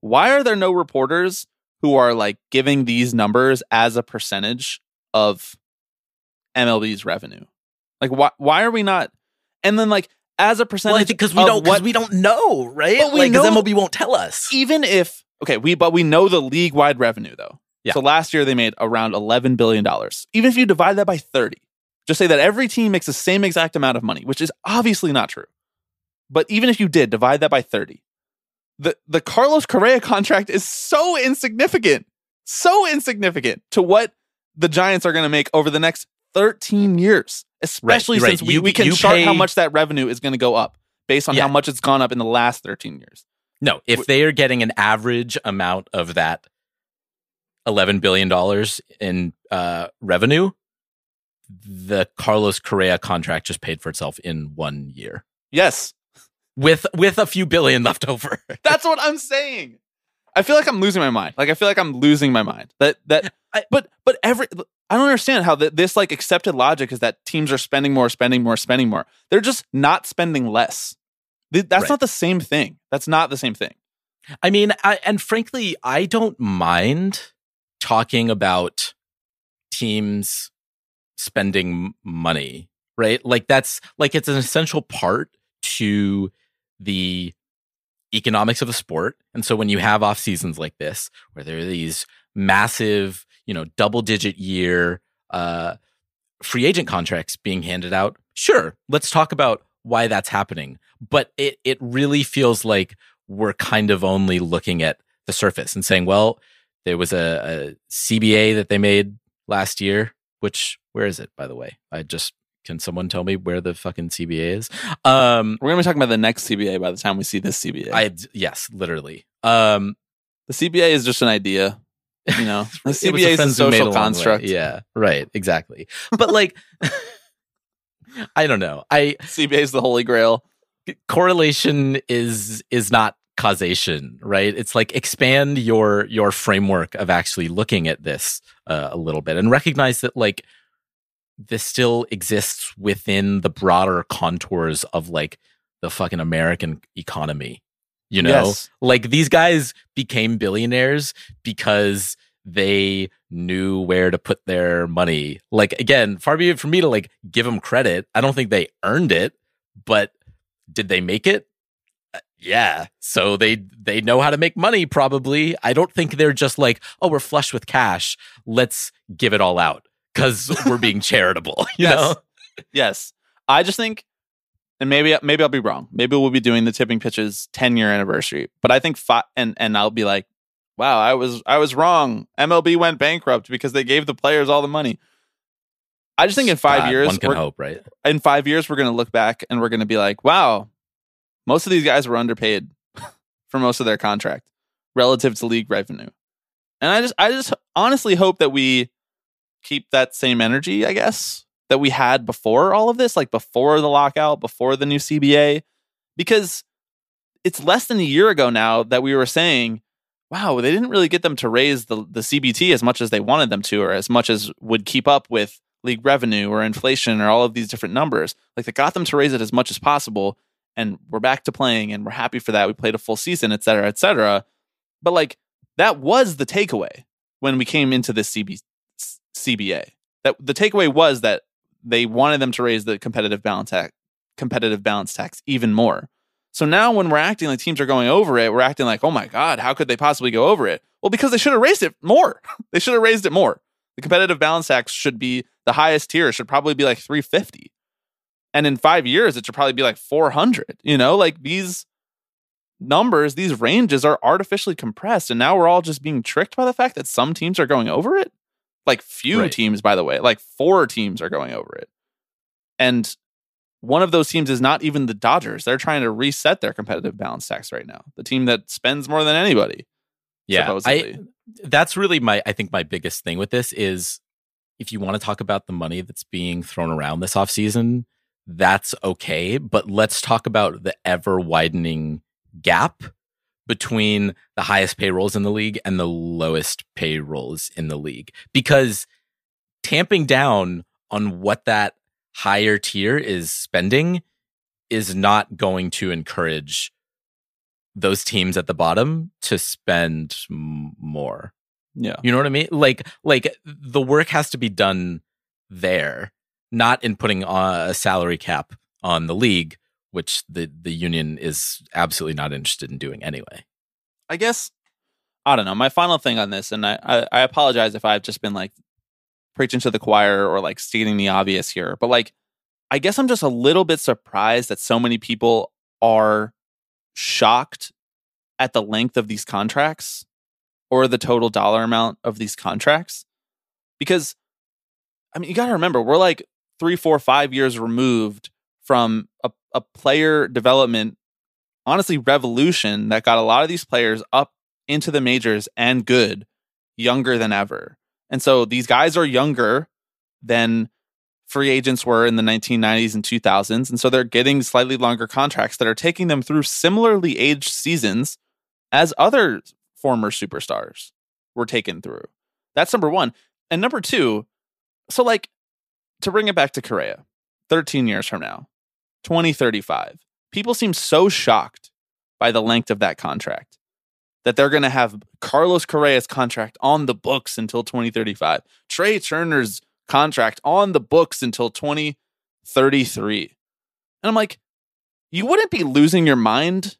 Speaker 1: Why are there no reporters who are like giving these numbers as a percentage of MLB's revenue? Like why why are we not? And then like as a percentage
Speaker 2: Well, because we
Speaker 1: of
Speaker 2: don't because we don't know, right?
Speaker 1: But we
Speaker 2: like,
Speaker 1: know-
Speaker 2: MLB won't tell us.
Speaker 1: even if okay, we but we know the league wide revenue though.
Speaker 2: Yeah.
Speaker 1: So last year they made around eleven billion dollars. Even if you divide that by thirty, just say that every team makes the same exact amount of money, which is obviously not true. But even if you did divide that by thirty, the the Carlos Correa contract is so insignificant, so insignificant to what the Giants are going to make over the next thirteen years. Especially
Speaker 2: right.
Speaker 1: since we,
Speaker 2: You-
Speaker 1: we can chart how much that revenue is going to go up based on
Speaker 2: Yeah.
Speaker 1: how much it's gone up in the last thirteen years.
Speaker 2: No, if they are getting an average amount of that eleven billion dollars in uh, revenue, the Carlos Correa contract just paid for itself in one year
Speaker 1: Yes,
Speaker 2: with with a few billion left over. <laughs>
Speaker 1: That's what I'm saying. I feel like I'm losing my mind. Like I feel like I'm losing my mind. That that
Speaker 2: I-
Speaker 1: but but every I don't understand how th- this like accepted logic is that teams are spending more, spending more, spending more. They're just not spending less. Th- That's
Speaker 2: Right.
Speaker 1: not the same thing. That's not the same thing.
Speaker 2: I mean, I, and frankly, I don't mind talking about teams spending money, right? Like that's like it's an essential part to the economics of the sport. And so when you have off seasons like this, where there are these massive, you know, double digit year uh, free agent contracts being handed out, sure, let's talk about why that's happening. But it it really feels like we're kind of only looking at the surface and saying, well, there was a, a CBA that they made last year, which where is it, by the way? I just can someone tell me where the fucking CBA is? Um,
Speaker 1: We're gonna be talking about the next CBA by the time we see this CBA.
Speaker 2: I yes, literally. Um,
Speaker 1: the CBA is just an idea. You know, <laughs> the CBA is a
Speaker 2: friends who made
Speaker 1: social construct.
Speaker 2: Yeah, right, exactly. But like, <laughs> I don't know. I
Speaker 1: CBA is the holy grail.
Speaker 2: correlation is is not causation, right? It's like expand your your framework of actually looking at this uh, a little bit and recognize that like this still exists within the broader contours of like the fucking American economy. You know,
Speaker 1: Yes.
Speaker 2: like these guys became billionaires because they knew where to put their money. Like again, far be it for me to like give them credit. I don't think they earned it, but did they make it? Uh, Yeah. So they they know how to make money probably. I don't think they're just like, "Oh, we're flush with cash. Let's give it all out cuz we're being <laughs> charitable." <laughs> You
Speaker 1: Yes.
Speaker 2: know?
Speaker 1: Yes, I just think, and maybe maybe I'll be wrong. Maybe we'll be doing the tipping pitches ten year anniversary. But I think five, and and I'll be like, wow, I was I was wrong. MLB went bankrupt because they gave the players all the money. I just think in five
Speaker 2: God,
Speaker 1: years,
Speaker 2: one can hope, right?
Speaker 1: in five years, we're going to look back and we're going to be like, wow, most of these guys were underpaid <laughs> for most of their contract relative to league revenue. And I just, I just honestly hope that we keep that same energy, I guess, that we had before all of this, like before the lockout, before the new CBA, because it's less than a year ago now that we were saying, wow, they didn't really get them to raise the, the CBT as much as they wanted them to, or as much as would keep up with league revenue or inflation or all of these different numbers. Like they got them to raise it as much as possible. And we're back to playing and we're happy for that. We played a full season, et cetera, et cetera. But like that was the takeaway when we came into this CB, CBA. That the takeaway was that they wanted them to raise the competitive balance tax, competitive balance tax even more. So now when we're acting like teams are going over it, we're acting like, oh my God, how could they possibly go over it? Well, because they should have raised it more. <laughs> they should have raised it more. The competitive balance tax should be the highest tier, should probably be like 350. And in five years, it should probably be like 400. You know, like these numbers, these ranges are artificially compressed. And now we're all just being tricked by the fact that some teams are going over it. Like few
Speaker 2: Right.
Speaker 1: teams, by the way, like four teams are going over it. And one of those teams is not even the Dodgers. They're trying to reset their competitive balance tax right now. The team that spends more than anybody.
Speaker 2: Yeah.
Speaker 1: supposedly.
Speaker 2: I that's really my I think my biggest thing with this is if you want to talk about the money that's being thrown around this offseason, that's okay. But let's talk about the ever widening gap between the highest payrolls in the league and the lowest payrolls in the league. Because tamping down on what that higher tier is spending is not going to encourage those teams at the bottom to spend more.
Speaker 1: Yeah.
Speaker 2: You know what I mean? Like like the work has to be done there, not in putting a salary cap on the league, which the the union is absolutely not interested in doing anyway.
Speaker 1: I guess I don't know. My final thing on this, and I, I, I apologize if I've just been like preaching to the choir or like stating the obvious here, but like I guess I'm just a little bit surprised that so many people are shocked at the length of these contracts or the total dollar amount of these contracts. Because I mean, you gotta remember, we're like three, four, five years removed from a, a player development honestly revolution that got a lot of these players up into the majors and good younger than ever. And so these guys are younger than free agents were in the 1990s and 2000s. And so they're getting slightly longer contracts that are taking them through similarly aged seasons as other former superstars were taken through. That's number one. And number two, so like to bring it back to Correa, 13 years from now, 2035 people seem so shocked by the length of that contract that they're going to have Carlos Correa's contract on the books until 2035, Trea Turner's contract on the books until 2033. And I'm like, you wouldn't be losing your mind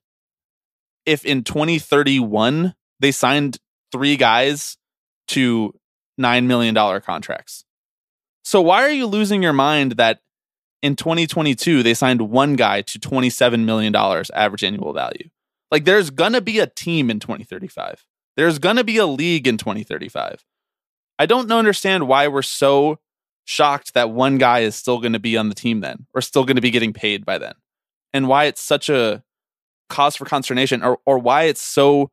Speaker 1: if in 2031 they signed three guys to $9 million contracts. So why are you losing your mind that in 2022 they signed one guy to 27 million dollars average annual value like there's gonna be a team in 2035 There's going to be a league in 2035. I don't understand why we're so shocked that one guy is still going to be on the team then or still going to be getting paid by then. And why it's such a cause for consternation or or why it's so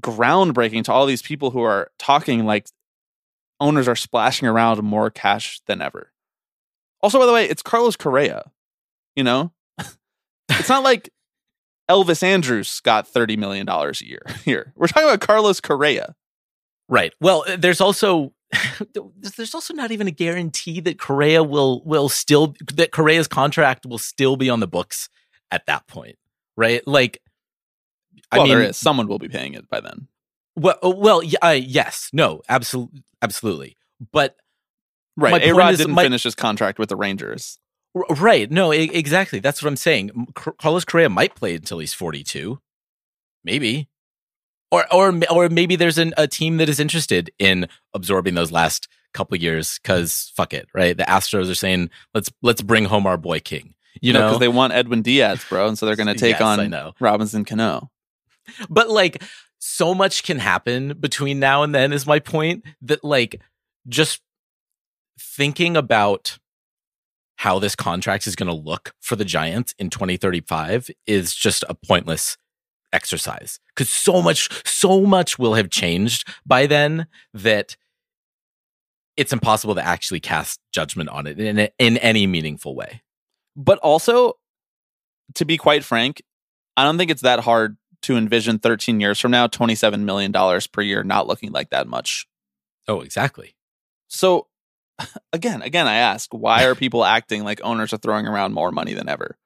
Speaker 1: groundbreaking to all these people who are talking like owners are splashing around more cash than ever. Also, by the way, it's Carlos Correa. You know, <laughs> it's not like Elvis Andrus got $30 million a year <laughs> here. We're talking about Carlos Correa.
Speaker 2: Right. Well, uh, there's also <laughs> there's also not even a guarantee that Correa will will still that Correa's contract will still be on the books at that point. Right? Like
Speaker 1: well,
Speaker 2: I mean,
Speaker 1: there is. Someone will be paying it by then.
Speaker 2: Well, uh, well, uh, yes, no, absolutely, absolutely. But
Speaker 1: right, A Rod didn't my, finish his contract with the Rangers.
Speaker 2: Right. No, exactly. That's what I'm saying. Carlos Correa might play until he's 42. Maybe. Or or or maybe there's an, a team that is interested in absorbing those last couple years cuz fuck it, right? The Astros are saying let's let's bring home our boy King. You
Speaker 1: no,
Speaker 2: know,
Speaker 1: cuz they want Edwin Diaz, bro, and so they're going to take yes, on Robinson Cano.
Speaker 2: But like so much can happen between now and then is my point that like just thinking about how this contract is going to look for the Giants in 2035 is just a pointless exercise because so much, so much will have changed by then that it's impossible to actually cast judgment on it in, in any meaningful way.
Speaker 1: But also, to be quite frank, I don't think it's that hard to envision 13 years from now, $27 million per year not looking like that much.
Speaker 2: Oh, exactly.
Speaker 1: So again, again, I ask, why are people acting like owners are throwing around more money than ever?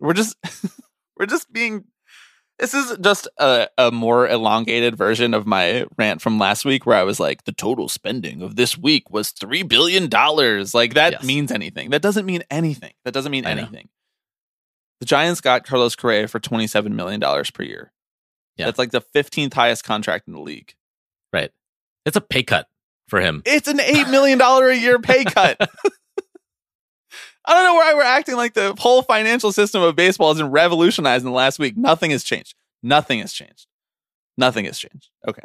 Speaker 1: We're just, <laughs> we're just being. This is just a, a more elongated version of my rant from last week, where I was like, the total spending of this week was three billion dollars. Like that yes. means anything? That doesn't mean anything. That doesn't mean anything. The Giants got Carlos Correa for twenty seven million dollars per year. Yeah. That's like the fifteenth highest contract in the league.
Speaker 2: Right. It's a pay cut for him.
Speaker 1: It's an $8 million a year pay cut. <laughs> I don't know why we're acting like the whole financial system of baseball has been revolutionized in the last week. Nothing has changed. Nothing has changed. Nothing has changed. Okay.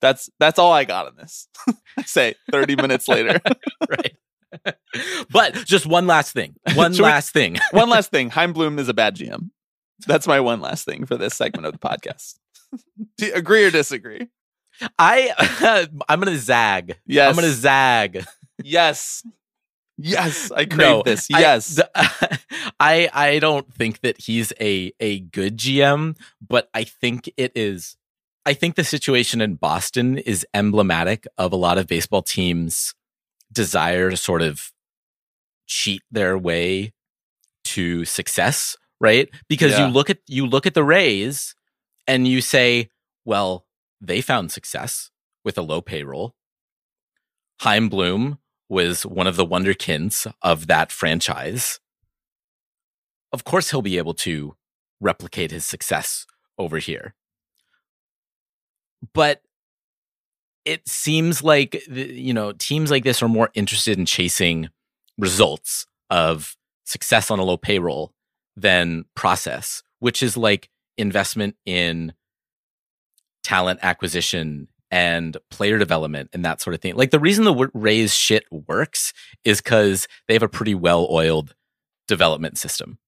Speaker 1: That's that's all I got on this. <laughs> I say 30 minutes later. <laughs>
Speaker 2: right. But just one last thing. One last we, thing.
Speaker 1: one last thing. Chaim Bloom is a bad GM. That's my one last thing for this segment of the podcast. Do you agree or disagree?
Speaker 2: I <laughs> I'm gonna zag. Yes, I'm gonna zag.
Speaker 1: Yes, yes, I <laughs> crave no, this. Yes,
Speaker 2: I, <laughs> I I don't think that he's a a good GM, but I think it is. I think the situation in Boston is emblematic of a lot of baseball teams' desire to sort of cheat their way to success, right? Because yeah. you look at you look at the Rays and you say, well, they found success with a low payroll. Chaim Bloom was one of the wonderkins of that franchise. Of course, he'll be able to replicate his success over here. But it seems like, you know, teams like this are more interested in chasing results of success on a low payroll than process, which is like investment in talent acquisition and player development and that sort of thing. Like the reason the Rays shit works is because they have a pretty well oiled development system.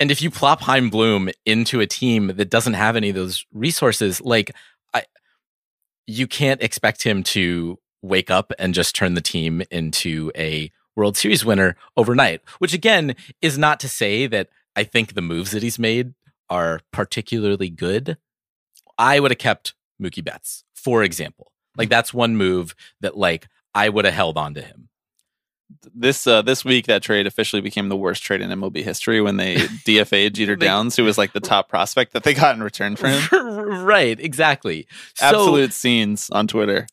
Speaker 2: And if you plop Chaim Bloom into a team that doesn't have any of those resources, like I, you can't expect him to wake up and just turn the team into a World Series winner overnight. Which again is not to say that I think the moves that he's made are particularly good. I would have kept Mookie Betts, for example. Like that's one move that like I would have held on to him.
Speaker 1: This uh, this week, that trade officially became the worst trade in MLB history when they <laughs> DFA'd Jeter they, Downs, who was like the <laughs> top prospect that they got in return for him. <laughs>
Speaker 2: right, exactly.
Speaker 1: Absolute so, scenes on Twitter.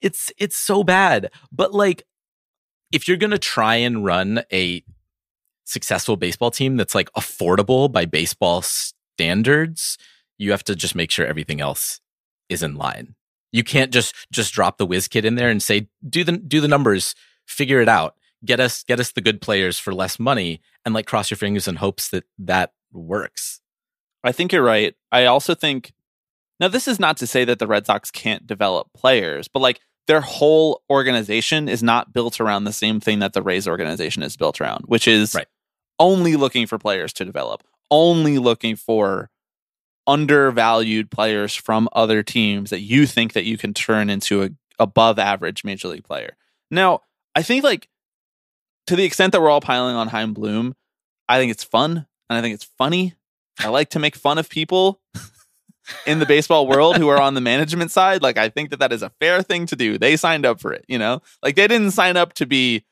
Speaker 2: it's it's so bad, but like if you're gonna try and run a successful baseball team that's like affordable by baseball standards, you have to just make sure everything else is in line. You can't just just drop the whiz kid in there and say do the do the numbers, figure it out, get us get us the good players for less money, and like cross your fingers in hopes that that works.
Speaker 1: I think you're right. I also think Now, this is not to say that the Red Sox can't develop players, but like their whole organization is not built around the same thing that the Rays organization is built around, which is
Speaker 2: Right.
Speaker 1: only looking for players to develop, only looking for undervalued players from other teams that you think that you can turn into a above average major league player. Now, I think like to the extent that we're all piling on Chaim Bloom, I think it's fun and I think it's funny. I like to make fun of people in the baseball world who are on the management side. Like I think that that is a fair thing to do. They signed up for it, you know? Like they didn't sign up to be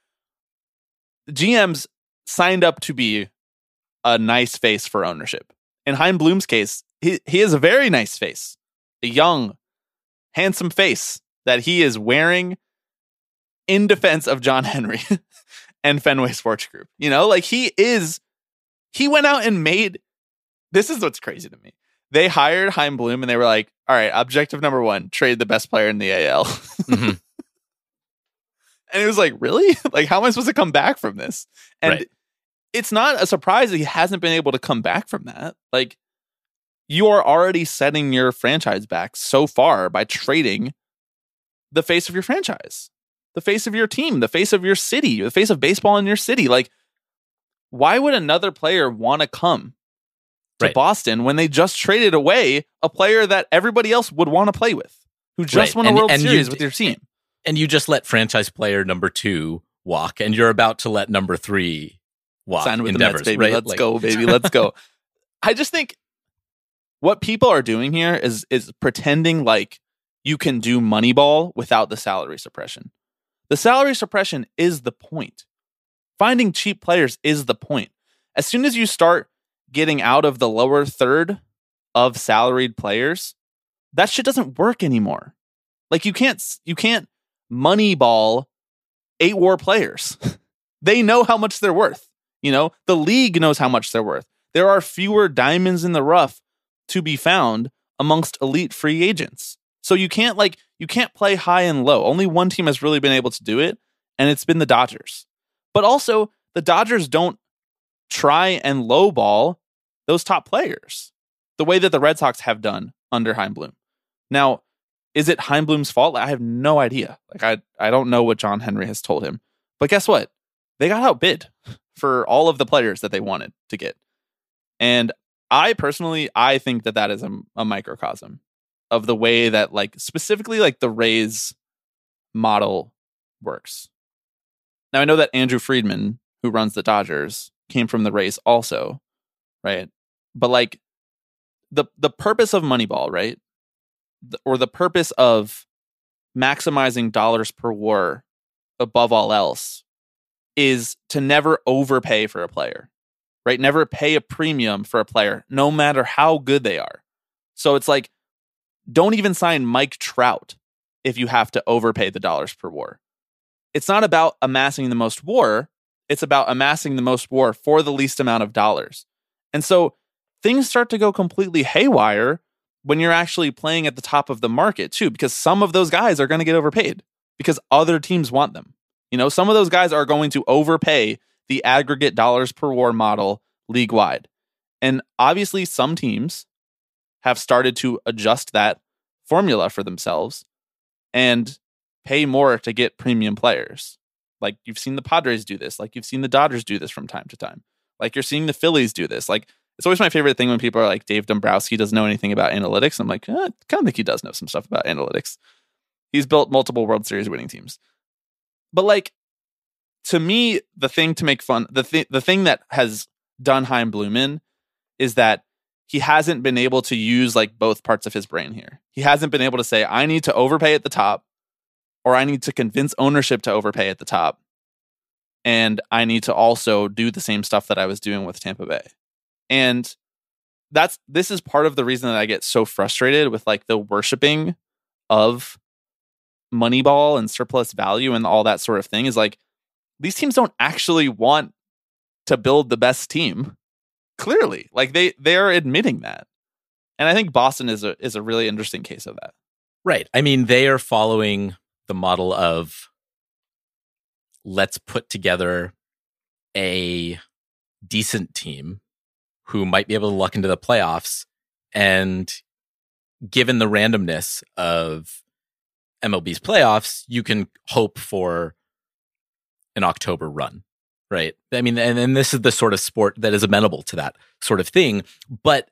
Speaker 1: GMs signed up to be a nice face for ownership. In Chaim Bloom's case, he he is a very nice face. A young, handsome face that he is wearing in defense of John <laughs> Henry and Fenway Sports Group. You know, like he is he went out and made this is what's crazy to me. They hired Chaim Bloom and they were like, all right, objective number one, trade the best player in the AL. <laughs>
Speaker 2: Mhm.
Speaker 1: And it was like, really? <laughs> Like, how am I supposed to come back from this? And
Speaker 2: Right.
Speaker 1: It's not a surprise that he hasn't been able to come back from that. Like, you are already setting your franchise back so far by trading the face of your franchise, the face of your team, the face of your city, the face of baseball in your city. Like, why would another player want to come to
Speaker 2: Right.
Speaker 1: Boston when they just traded away a player that everybody else would want to play with, who just
Speaker 2: Right.
Speaker 1: won a
Speaker 2: And-
Speaker 1: World
Speaker 2: and
Speaker 1: Series
Speaker 2: d-
Speaker 1: with your team?
Speaker 2: and you just let franchise player number two walk, and you're about to let number three
Speaker 1: Sign with
Speaker 2: endeavors,
Speaker 1: the Mets, baby.
Speaker 2: right?
Speaker 1: Let's
Speaker 2: Like-
Speaker 1: go, baby. Let's go. <laughs> I just think what people are doing here is is pretending like you can do Moneyball without the salary suppression. The salary suppression is the point. Finding cheap players is the point. As soon as you start getting out of the lower third of salaried players, that shit doesn't work anymore. Like you can't you can't Moneyball eight war players. <laughs> they know how much they're worth. You know, the league knows how much they're worth. There are fewer diamonds in the rough to be found amongst elite free agents. So you can't like you can't play high and low. Only one team has really been able to do it, and it's been the Dodgers. But also, the Dodgers don't try and lowball those top players the way that the Red Sox have done under Chaim Bloom. Now, is it Chaim Bloom's fault? I have no idea. Like I I don't know what John Henry has told him. But guess what? They got outbid <laughs> for all of the players that they wanted to get. And I personally, I think that that is a, a microcosm of the way that, like, specifically, like the Rays model works. Now, I know that Andrew Friedman, who runs the Dodgers, came from the Rays also, right? But like the the purpose of Moneyball, right? The- or the purpose of maximizing dollars per war above all else is to never overpay for a player, right? Never pay a premium for a player, no matter how good they are. So it's like, don't even sign Mike Trout if you have to overpay the dollars per war. It's not about amassing the most war, it's about amassing the most war for the least amount of dollars. And so things start to go completely haywire when you're actually playing at the top of the market, too, because some of those guys are going to get overpaid because other teams want them. You know, some of those guys are going to overpay the aggregate dollars per war model league wide. And obviously, some teams have started to adjust that formula for themselves and pay more to get premium players. Like you've seen the Padres do this, like you've seen the Dodgers do this from time to time. Like you're seeing the Phillies do this. Like it's always my favorite thing when people are like, Dave Dombrowski doesn't know anything about analytics. I'm like, eh, I kind of think he does know some stuff about analytics. He's built multiple World Series winning teams. But like to me, the thing to make fun, the the thing that has done Chaim Bloom in is that he hasn't been able to use like both parts of his brain here. He hasn't been able to say, I need to overpay at the top, or I need to convince ownership to overpay at the top. And I need to also do the same stuff that I was doing with Tampa Bay. And that's this is part of the reason that I get so frustrated with like the worshiping of Moneyball and surplus value and all that sort of thing is like these teams don't actually want to build the best team. Clearly, like they they are admitting that, and I think Boston is a is a really interesting case of that.
Speaker 2: Right. I mean, they are following the model of let's put together a decent team who might be able to luck into the playoffs and given the randomness of MLB's playoffs, you can hope for an October run, right? I mean, and, and this is the sort of sport that is amenable to that sort of thing, but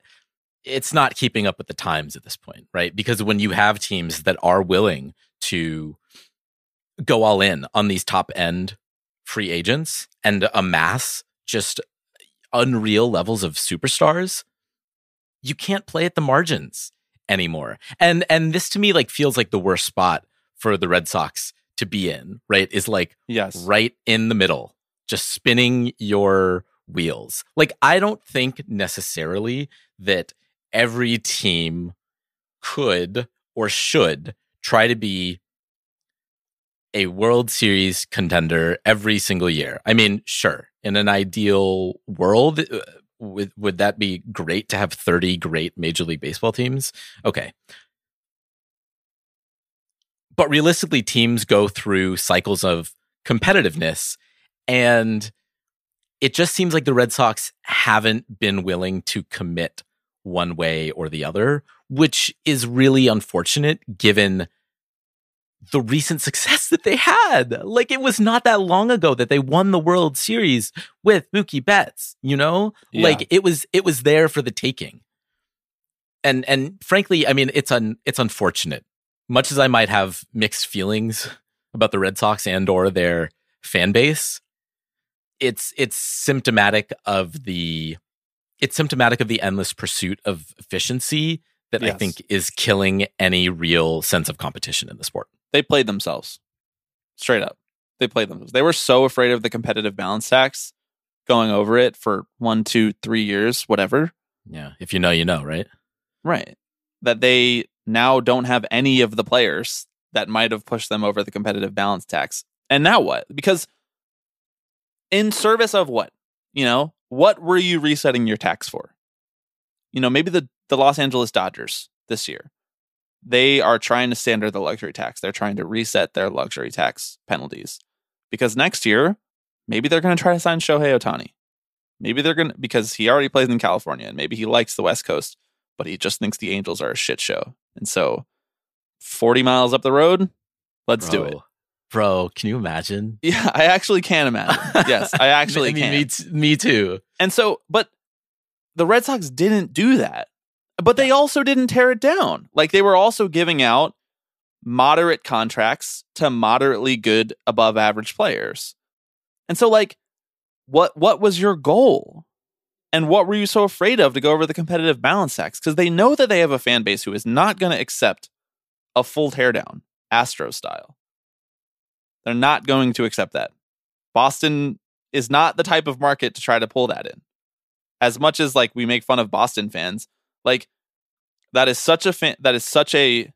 Speaker 2: it's not keeping up with the times at this point, right? Because when you have teams that are willing to go all in on these top end free agents and amass just unreal levels of superstars, you can't play at the margins anymore. And and this to me like feels like the worst spot for the Red Sox to be in, right? Is like
Speaker 1: Yes.
Speaker 2: right in the middle, just spinning your wheels. Like I don't think necessarily that every team could or should try to be a World Series contender every single year. I mean, sure, in an ideal world, uh, would would that be great to have 30 great Major League Baseball teams? Okay. But realistically, teams go through cycles of competitiveness and it just seems like the Red Sox haven't been willing to commit one way or the other, which is really unfortunate given the recent success that they had. Like it was not that long ago that they won the World Series with Mookie Betts, you know?
Speaker 1: Yeah.
Speaker 2: Like it was it was there for the taking. And and frankly, I mean it's un it's unfortunate. Much as I might have mixed feelings about the Red Sox and or their fan base, it's it's symptomatic of the it's symptomatic of the endless pursuit of efficiency that I think is killing any real sense of competition in the sport.
Speaker 1: They played themselves. Straight up. They played themselves. They were so afraid of the competitive balance tax going over it for one two three years whatever.
Speaker 2: Yeah, if you know, you know, right?
Speaker 1: right. That they now don't have any of the players that might have pushed them over the competitive balance tax. And now what? Because in service of what? You know what were you resetting your tax for? You know maybe the the los angeles dodgers this year they are trying to standard the luxury tax. They're trying to reset their luxury tax penalties because next year, maybe they're going to try to sign Shohei Ohtani. Maybe they're going to, because he already plays in California and maybe he likes the West Coast, but he just thinks the Angels are a shit show. And so 40 miles up the road, let's do it.
Speaker 2: Bro. Bro, can you imagine? <laughs>
Speaker 1: Yeah, I actually can imagine. yes, I <laughs> actually
Speaker 2: I mean,
Speaker 1: can.
Speaker 2: Me, t- me too.
Speaker 1: And so, but the Red Sox didn't do that. But they also didn't tear it down. Like they were also giving out moderate contracts to moderately good above average players. And so like what what was your goal? And what were you so afraid of to go over the competitive balance tax? Because they know that they have a fan base who is not going to accept a full teardown, Astro style. They're not going to accept that. Boston is not the type of market to try to pull that in. As much as like we make fun of Boston fans, like that is such a fan that is such a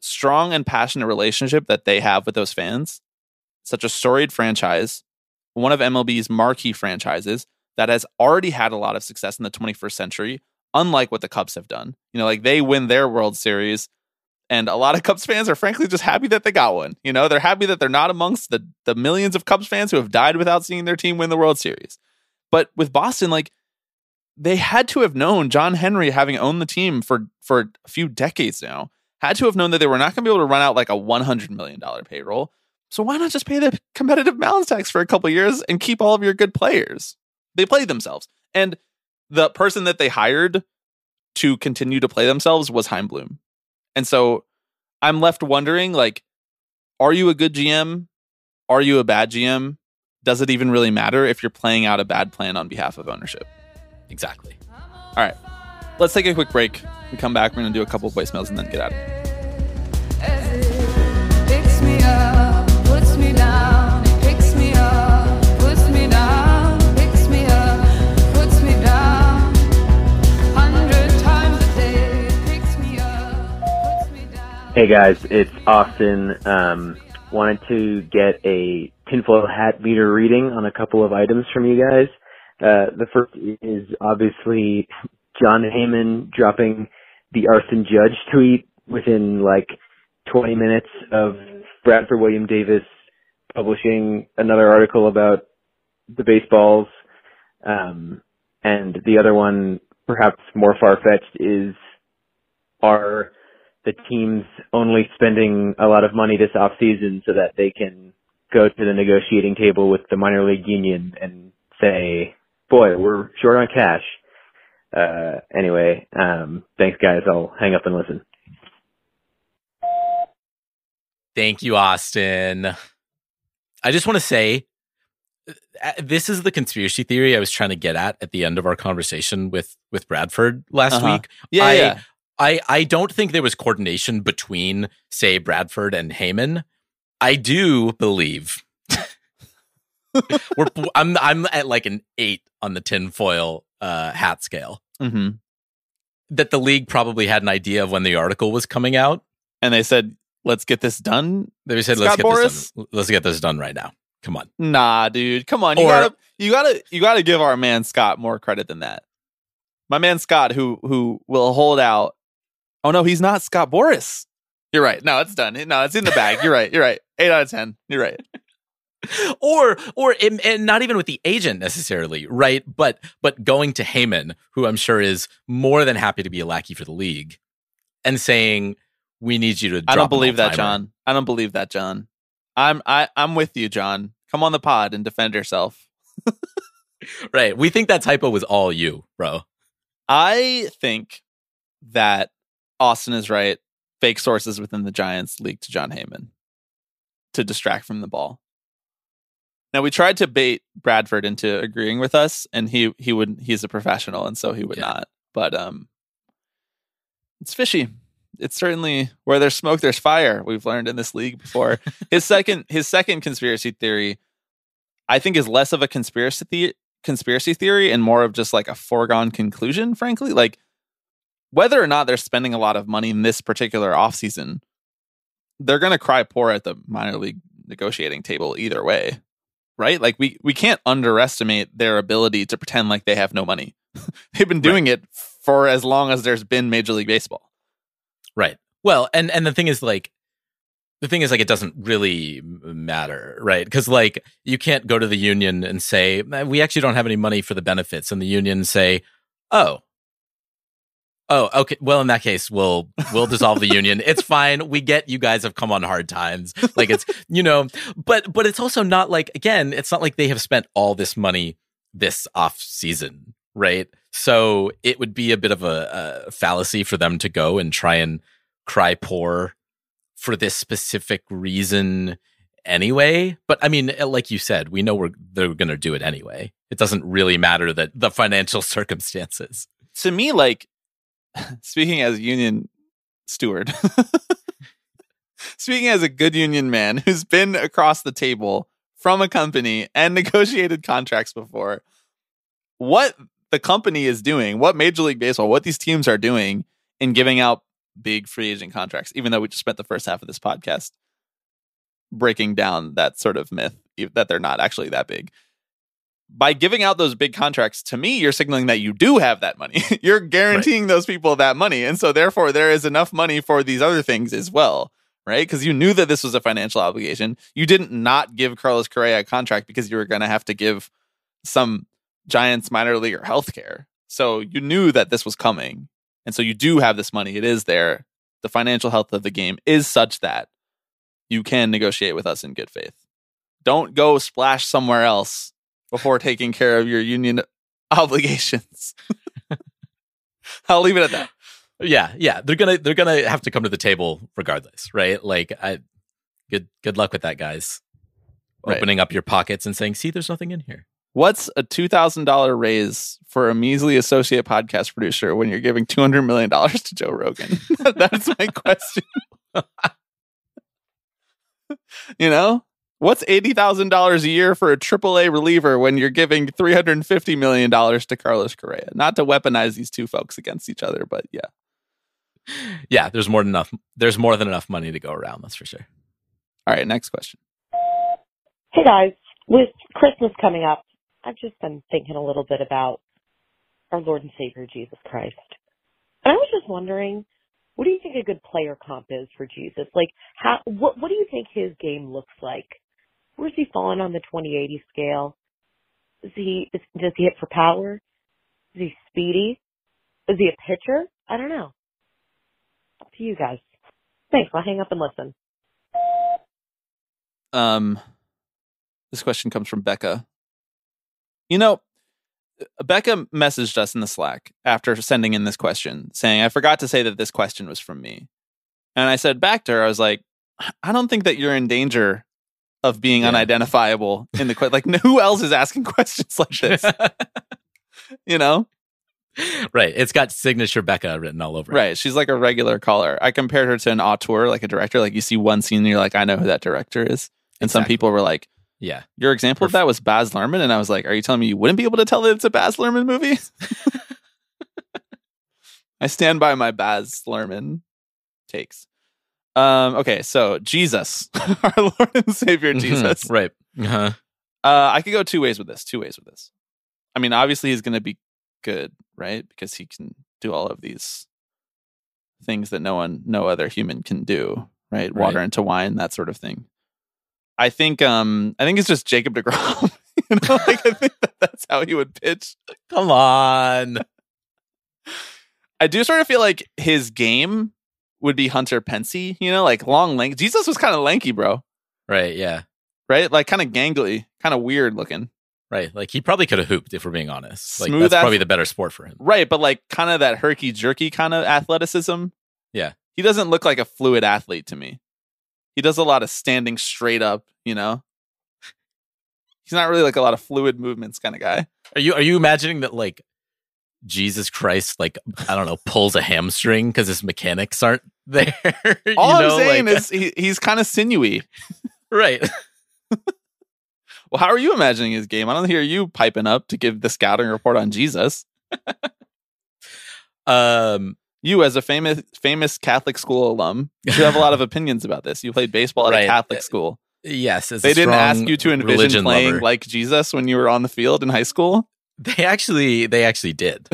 Speaker 1: strong and passionate relationship that they have with those fans. Such a storied franchise, one of MLB's marquee franchises that has already had a lot of success in the 21st century, unlike what the Cubs have done. You know, like they win their World Series and a lot of Cubs fans are frankly just happy that they got one. You know, they're happy that they're not amongst the the millions of Cubs fans who have died without seeing their team win the World Series. But with Boston, like they had to have known John Henry, having owned the team for for a few decades now, had to have known that they were not going to be able to run out like a one hundred million dollar payroll. So why not just pay the competitive balance tax for a couple years and keep all of your good players? They played themselves, and the person that they hired to continue to play themselves was Chaim Bloom. And so I'm left wondering like, are you a good GM? Are you a bad GM? Does it even really matter if you're playing out a bad plan on behalf of ownership?
Speaker 2: Exactly.
Speaker 1: All right. Let's take a quick break. We come back. We're going to do a couple of voicemails and then get out of here.
Speaker 3: Picks me up, puts me down, picks me up, puts me down, picks me up, puts me down. Hundred times a day, picks me up, puts me down.
Speaker 4: Hey guys, it's Austin. Um, wanted to get a tinfoil hat meter reading on a couple of items from you guys. Uh, the first is obviously Jon Heyman dropping the Aaron Judge tweet within like 20 minutes of Bradford William Davis publishing another article about the baseballs. Um, and the other one, perhaps more far-fetched, is are the teams only spending a lot of money this off season so that they can go to the negotiating table with the minor league union and say, "Boy, we're short on cash." Uh, anyway, um, thanks guys. I'll hang up and listen.
Speaker 2: Thank you, Austin. I just want to say uh, this is the conspiracy theory I was trying to get at at the end of our conversation with with Bradford last
Speaker 1: Uh-huh.
Speaker 2: week.
Speaker 1: Yeah,
Speaker 2: I,
Speaker 1: yeah.
Speaker 2: I I don't think there was coordination between say Bradford and Heyman. I do believe <laughs> we're I'm I'm at like an 8 on the tinfoil uh hat scale.
Speaker 1: hmm
Speaker 2: That the league probably had an idea of when the article was coming out.
Speaker 1: And they said, "Let's get this done."
Speaker 2: They said,
Speaker 1: Scott
Speaker 2: "Let's get
Speaker 1: Boras?
Speaker 2: this done. Let's get this done right now. Come on."
Speaker 1: Nah, dude. Come on. You
Speaker 2: Or-
Speaker 1: gotta you gotta you gotta give our man Scott more credit than that. My man Scott, who who will hold out. Oh no, he's not Scott Boras. You're right. No, it's done. No, it's in the bag. You're right. You're right. Eight out of ten. You're right. <laughs>
Speaker 2: or or and and not even with the agent necessarily, right? But but going to Heyman, who I'm sure is more than happy to be a lackey for the league, and saying, "We need you to."
Speaker 1: I don't believe that,
Speaker 2: all-timer."
Speaker 1: John. I don't believe that, John. I'm I I'm with you, John. Come on the pod and defend yourself. <laughs>
Speaker 2: Right? We think that typo was all you, bro.
Speaker 1: I think that Austin is right. Fake sources within the Giants leaked to Jon Heyman to distract from the ball. Now we tried to bait Bradford into agreeing with us, and he he would he's a professional, and so he would
Speaker 2: Yeah.
Speaker 1: not. But um, it's fishy. It's certainly where there's smoke, there's fire. We've learned in this league before. <laughs> his second his second conspiracy theory, I think, is less of a conspiracy the- conspiracy theory and more of just like a foregone conclusion. Frankly, like whether or not they're spending a lot of money in this particular offseason, they're going to cry poor at the minor league negotiating table either way. Right? Like we we can't underestimate their ability to pretend like they have no money. <laughs> They've been doing it for as long as there's been Major League Baseball.
Speaker 2: Right. Well, and and the thing is like the thing is like it doesn't really matter, right? Because like you can't go to the union and say "Eh, we actually don't have any money for the benefits, and the union say, oh. Oh, okay. Well, in that case, we'll we'll dissolve the union. It's <laughs> fine. We get you guys have come on hard times. Like it's you know, but but it's also not like again, it's not like they have spent all this money this off season, right? So it would be a bit of a, a fallacy for them to go and try and cry poor for this specific reason anyway. But I mean, eh, like you said, we know we're they're going to do it anyway. It doesn't really matter that the financial <laughs> circumstances.
Speaker 1: To me, like <laughs> speaking as union steward, <laughs> speaking as a good union man who's been across the table from a company and <laughs> negotiated contracts before, what the company is doing, what Major League Baseball, what these teams are doing in giving out big free agent contracts, even though we just spent the first half of this podcast breaking down that sort of myth that they're not actually that big. By giving out those big contracts, to me, you're signaling that you do have that money. <laughs> you're guaranteeing those people that money. And so, therefore, there is enough money for these other things as well, right? Because you knew that this was a financial obligation. You didn't not give Carlos Correa a contract because you were going to have to give some Giants minor leaguer health care. So, you knew that this was coming. And so, you do have this money. It is there. The financial health of the game is such that you can negotiate with us in good faith. Don't go splash somewhere else before taking care of your union <laughs> obligations. <laughs> I'll leave it at that.
Speaker 2: Yeah, yeah, they're gonna they're gonna have to come to the table regardless, right? Like, I good good luck with that, guys.
Speaker 1: Right.
Speaker 2: Opening up your pockets and saying, "See, there's nothing in here."
Speaker 1: What's a two thousand dollar raise for a measly associate podcast producer when you're giving two hundred million dollars to Joe Rogan? <laughs> That's my question. you know, what's eighty thousand dollars a year for a AAA reliever when you're giving three hundred and fifty million dollars to Carlos Correa? Not to weaponize these two folks against each other, but yeah.
Speaker 2: Yeah, there's more than enough. There's more than enough money to go around. That's for sure.
Speaker 1: All right, next question.
Speaker 5: Hey guys, with Christmas coming up, I've just been thinking a little bit about our Lord and Savior Jesus Christ. And I was just wondering, what do you think a good player comp is for Jesus? Like how what what do you think his game looks like? Where's he falling on the 2080 scale? Is he is, does he hit for power? Is he speedy? Is he a pitcher? I don't know. to you guys. Thanks. I'll hang up and listen.
Speaker 1: Um, this question comes from Becca. You know, Becca messaged us in the Slack after sending in this question, saying, "I forgot to say that this question was from me." And I said back to her, I was like, "I don't think that you're in danger of being
Speaker 2: Yeah.
Speaker 1: unidentifiable in the question. Like, who else is asking <laughs> questions like this? <laughs> you know,
Speaker 2: right. It's got signature Becca written all over it.
Speaker 1: right? She's like a regular caller. I compared her to an auteur, like a director. Like, you see one scene, and you're like, I know who that director is. And some people were like,
Speaker 2: Yeah.
Speaker 1: Your example of that was Baz Luhrmann, and I was like, "Are you telling me you wouldn't be able to tell that it's a Baz Luhrmann movie?" <laughs> I stand by my Baz Luhrmann takes. Um, okay, so Jesus, <laughs> our Lord and Savior
Speaker 2: Mhm.
Speaker 1: Jesus.
Speaker 2: Right. Uh-huh.
Speaker 1: Uh, I could go two ways with this. Two ways with this. I mean, obviously he's going to be good, right? Because he can do all of these things that no one, no other human can do, right? Water into wine, that sort of thing. I think, um, I think it's just Jacob deGrom. <laughs> you know, like I think that that's how he would pitch.
Speaker 2: Come on.
Speaker 1: I do sort of feel like his game would be Hunter Pence. You know, like long length. Jesus was kind of lanky, bro.
Speaker 2: Right. Yeah.
Speaker 1: Right? Like kind of gangly, kind of weird looking.
Speaker 2: Right. Like he probably could have hooped if we're being honest. Like
Speaker 1: Smooth
Speaker 2: that's
Speaker 1: ath-
Speaker 2: probably the better sport for him.
Speaker 1: Right, but like kind of that herky jerky kind of athleticism.
Speaker 2: Yeah.
Speaker 1: He doesn't look like a fluid athlete to me. He does a lot of standing straight up, you know? He's not really like a lot of fluid movements kind of guy.
Speaker 2: Are you are you imagining that like Jesus Christ like I don't know pulls a hamstring because his mechanics aren't <laughs> there?
Speaker 1: All
Speaker 2: know,
Speaker 1: I'm saying
Speaker 2: like-
Speaker 1: is he, he's kind of sinewy. <laughs>
Speaker 2: right. <laughs>
Speaker 1: Well, how are you imagining his game? I don't hear you piping up to give the scouting report on Jesus.
Speaker 2: Um.
Speaker 1: You, as a famous famous Catholic school alum, you have a lot of opinions about this. You played baseball at
Speaker 2: Right.
Speaker 1: a Catholic school.
Speaker 2: Yes. As a
Speaker 1: They didn't ask you to envision playing
Speaker 2: lover.
Speaker 1: like Jesus when you were on the field in high school.
Speaker 2: They actually, they actually did.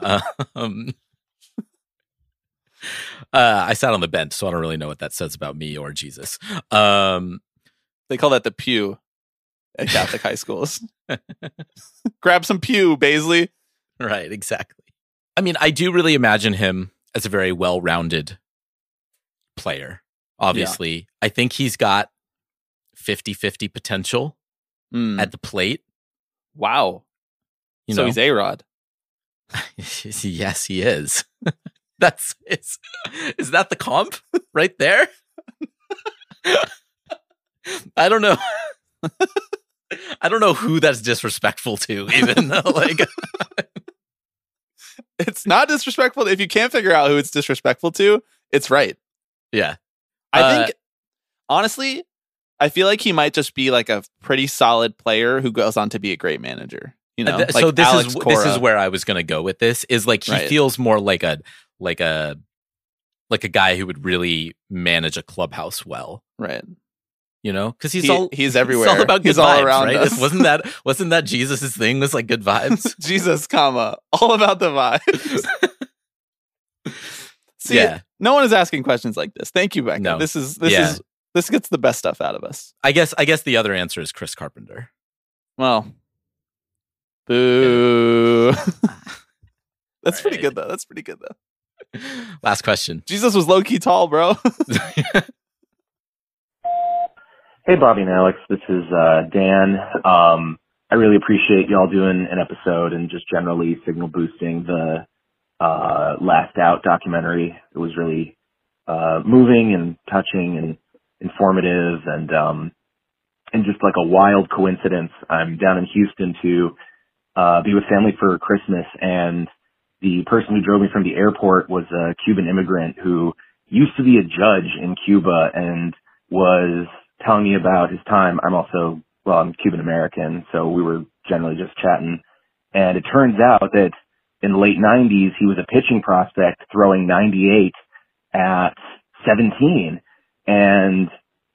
Speaker 2: <laughs> um, uh, I sat on the bench, so I don't really know what that says about me or Jesus. Um,
Speaker 1: They call that the pew at <laughs> Catholic high schools. Grab some pew, Baisley.
Speaker 2: right, exactly. I mean, I do really imagine him as a very well-rounded player. Obviously, I think he's got 50-50 potential
Speaker 1: Mm,
Speaker 2: at the plate.
Speaker 1: wow.
Speaker 2: You
Speaker 1: so
Speaker 2: know,
Speaker 1: he's A Rod. <laughs>
Speaker 2: yes, he is. <laughs> That's is, is that the comp right there? <laughs> I don't know. I don't know who that's disrespectful to, even though like
Speaker 1: It's not disrespectful. If you can't figure out who it's disrespectful to, it's right.
Speaker 2: yeah.
Speaker 1: I
Speaker 2: Uh,
Speaker 1: think, honestly, I feel like he might just be like a pretty solid player who goes on to be a great manager. You know,
Speaker 2: Uh, th-
Speaker 1: like
Speaker 2: so this
Speaker 1: Alex
Speaker 2: is this is where I was going to go with this. Is like he
Speaker 1: Right.
Speaker 2: feels more like a like a like a guy who would really manage a clubhouse well.
Speaker 1: right.
Speaker 2: You know, because he's
Speaker 1: He-
Speaker 2: all
Speaker 1: he's <laughs>
Speaker 2: It's
Speaker 1: everywhere.
Speaker 2: all about good
Speaker 1: He's
Speaker 2: vibes,
Speaker 1: around
Speaker 2: right?
Speaker 1: us.
Speaker 2: Wasn't that wasn't that Jesus's thing? Was like good vibes. <laughs>
Speaker 1: Jesus, comma, all about the vibes. <laughs> See,
Speaker 2: Yeah.
Speaker 1: no one is asking questions like this. Thank you, Becca.
Speaker 2: No.
Speaker 1: This is this
Speaker 2: Yeah.
Speaker 1: is this gets the best stuff out of us.
Speaker 2: I guess I guess the other answer is Chris Carpenter.
Speaker 1: Well, boo. <laughs> That's pretty good though. That's pretty good though.
Speaker 2: Last question.
Speaker 1: Jesus was low key tall, bro. <laughs>
Speaker 6: Hey, Bobby and Alex. This is uh, Dan. Um, I really appreciate y'all doing an episode and just generally signal boosting the uh, Last Out documentary. It was really uh, moving and touching and informative and um, and just like a wild coincidence. I'm down in Houston to uh, be with family for Christmas, and the person who drove me from the airport was a Cuban immigrant who used to be a judge in Cuba and was telling me about his time. I'm also, well, I'm Cuban American, so we were generally just chatting. And it turns out that in the late 90s, he was a pitching prospect throwing 98 at 17. And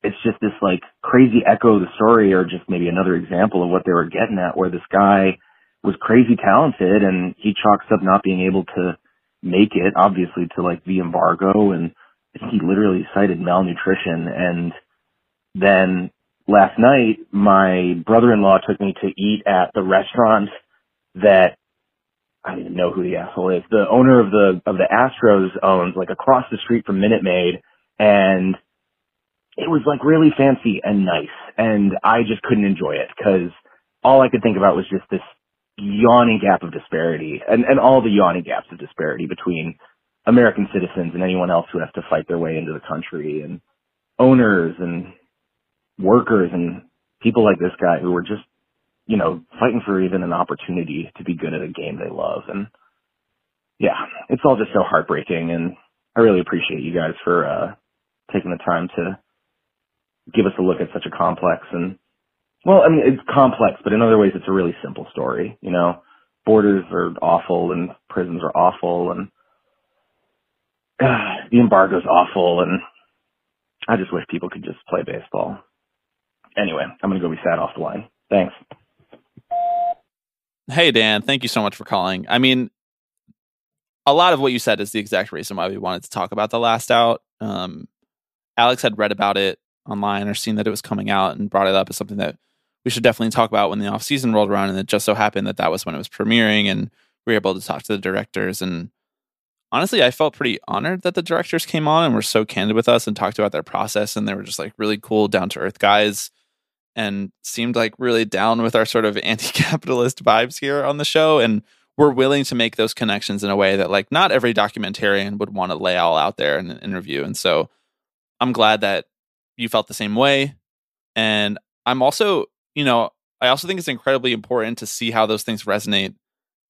Speaker 6: it's just this like crazy echo of the story or just maybe another example of what they were getting at where this guy was crazy talented and he chalks up not being able to make it obviously to like the embargo and he literally cited malnutrition and then last night my brother-in-law took me to eat at the restaurant that I don't even know who the asshole is. The owner of the of the Astros owns like across the street from Minute Maid, and it was like really fancy and nice, and I just couldn't enjoy it because all I could think about was just this yawning gap of disparity, and and all the yawning gaps of disparity between American citizens and anyone else who has to fight their way into the country, and owners and workers and people like this guy who were just you know, fighting for even an opportunity to be good at a game they love. And yeah, it's all just so heartbreaking. And I really appreciate you guys for, uh, taking the time to give us a look at such a complex and, well, I mean, it's complex, but in other ways, it's a really simple story. You know, borders are awful and prisons are awful and uh, <sighs> the embargo's awful. And I just wish people could just play baseball. Anyway, I'm going to go be sad off the line. Thanks.
Speaker 1: Hey, Dan, thank you so much for calling. I mean, a lot of what you said is the exact reason why we wanted to talk about The Last Out. Um, Alex had read about it online or seen that it was coming out and brought it up as something that we should definitely talk about when the off season rolled around. And it just so happened that that was when it was premiering, and we were able to talk to the directors. And honestly, I felt pretty honored that the directors came on and were so candid with us and talked about their process. And they were just like really cool, down to earth guys and seemed like really down with our sort of <laughs> anti-capitalist vibes here on the show and we're willing to make those connections in a way that like not every documentarian would want to lay all out there in an interview and so i'm glad that you felt the same way and i'm also you know i also think it's incredibly important to see how those things resonate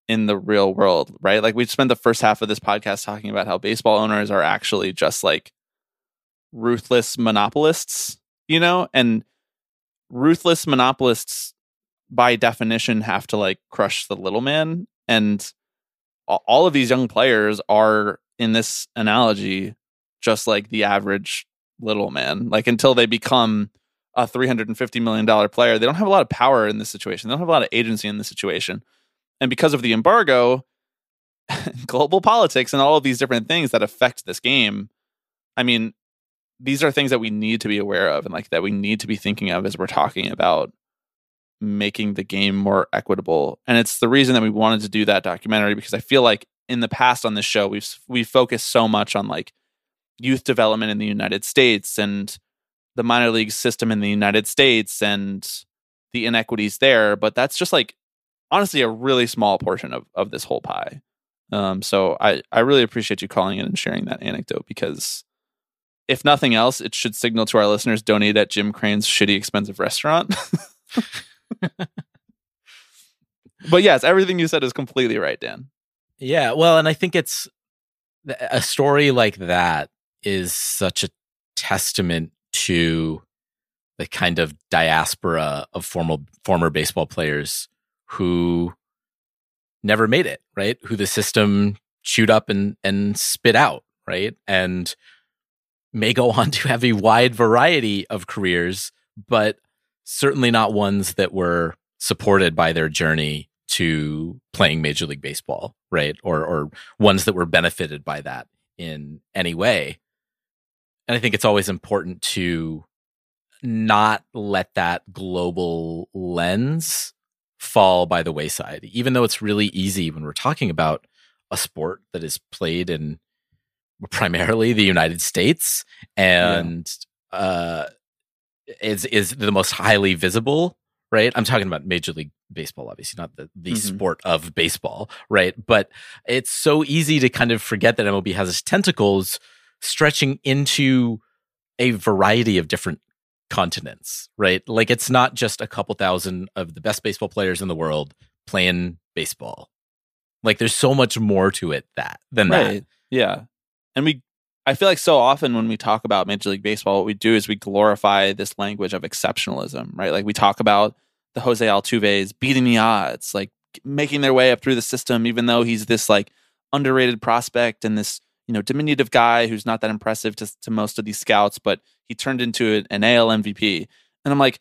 Speaker 1: in the real world right? Like we spent the first half of this podcast talking about how baseball owners are actually just like ruthless monopolists you know? And ruthless monopolists by definition have to like crush the little man. And all of these young players are in this analogy just like the average little man. Like until they become a 350 million dollar player they don't have a lot of power in this situation they don't have a lot of agency in this situation and because of the embargo <laughs> global politics and all of these different things that affect this game i mean these are things that we need to be aware of and like that we need to be thinking of as we're talking about making the game more equitable. And it's the reason that we wanted to do that documentary because I feel like in the past on this show we've we've focused so much on like youth development in the United States and the minor league system in the United States and the inequities there, but that's just like honestly a really small portion of of this whole pie. Um, so I I really appreciate you calling in and sharing that anecdote because if nothing else, it should signal to our listeners donate at Jim Crane's shitty expensive restaurant. <laughs> <laughs> but yes, everything you said is completely right, Dan.
Speaker 2: Yeah, well, and I think it's a story like that is such a testament to the kind of diaspora of formal former baseball players who never made it, right? Who the system chewed up and and spit out, right? And may go <laughs> on to have a wide variety of careers, but certainly not ones that were supported by their journey to playing Major League Baseball, right? Or or ones that were benefited by that in any way. And I think it's always important to not let that global lens fall by the wayside, even though it's really easy when we're talking about a sport that is played in primarily the United States and yeah. uh, is is the most highly visible. Right, I'm talking about Major League Baseball, obviously not the the mm-hmm. sport of baseball, right? But it's so easy to kind of forget that MLB has its tentacles stretching into a variety of different continents, right? Like it's not just a couple thousand of the best baseball players in the world playing baseball. Like there's so much more to it that than right. that.
Speaker 1: Yeah and we I feel like so often when we talk about Major League Baseball, what we do is we glorify this language of exceptionalism, right? Like we talk about the Jose Altuve's beating the odds, like making their way up through the system, even though he's this like underrated prospect and this you know diminutive guy who's not that impressive to, to most of these scouts, but he turned into an AL MVP. And I'm like,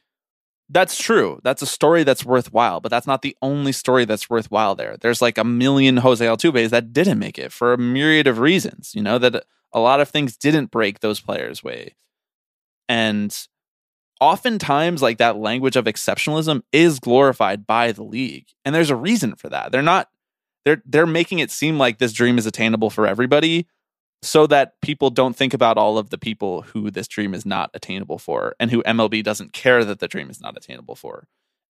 Speaker 1: that's true. That's a story that's worthwhile, but that's not the only story that's worthwhile there. There's like a million Jose Altuve's that didn't make it for a myriad of reasons, you know, that a lot of things didn't break those players' way. And oftentimes, like that language of exceptionalism is glorified by the league. And there's a reason for that. They're not they're they're making it seem like this dream is attainable for everybody so that people don't think about all of the people who this dream is not attainable for and who MLB doesn't care that the dream is not attainable for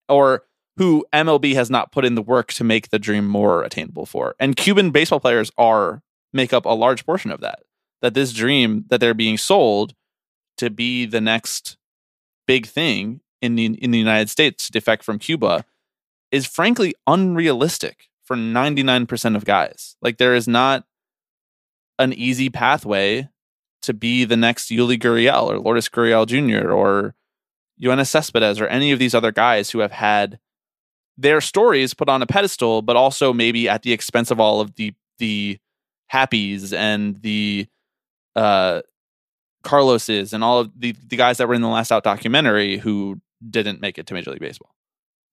Speaker 1: or who MLB has not put in the work to make the dream more attainable for. And Cuban baseball players are make up a large portion of that. That this dream that they're being sold to be the next big thing in the in the United States to defect from Cuba is frankly unrealistic for 99% of guys. Like there is not an easy pathway to be the next Yuli Gurriel or Lourdes Gurriel Jr. or Yoenis Cespedes or any of these other guys who have had their stories put on a pedestal, but also maybe at the expense of all of the the happies and the uh Carloses and all of the the guys that were in the last out documentary who didn't make it to Major League Baseball.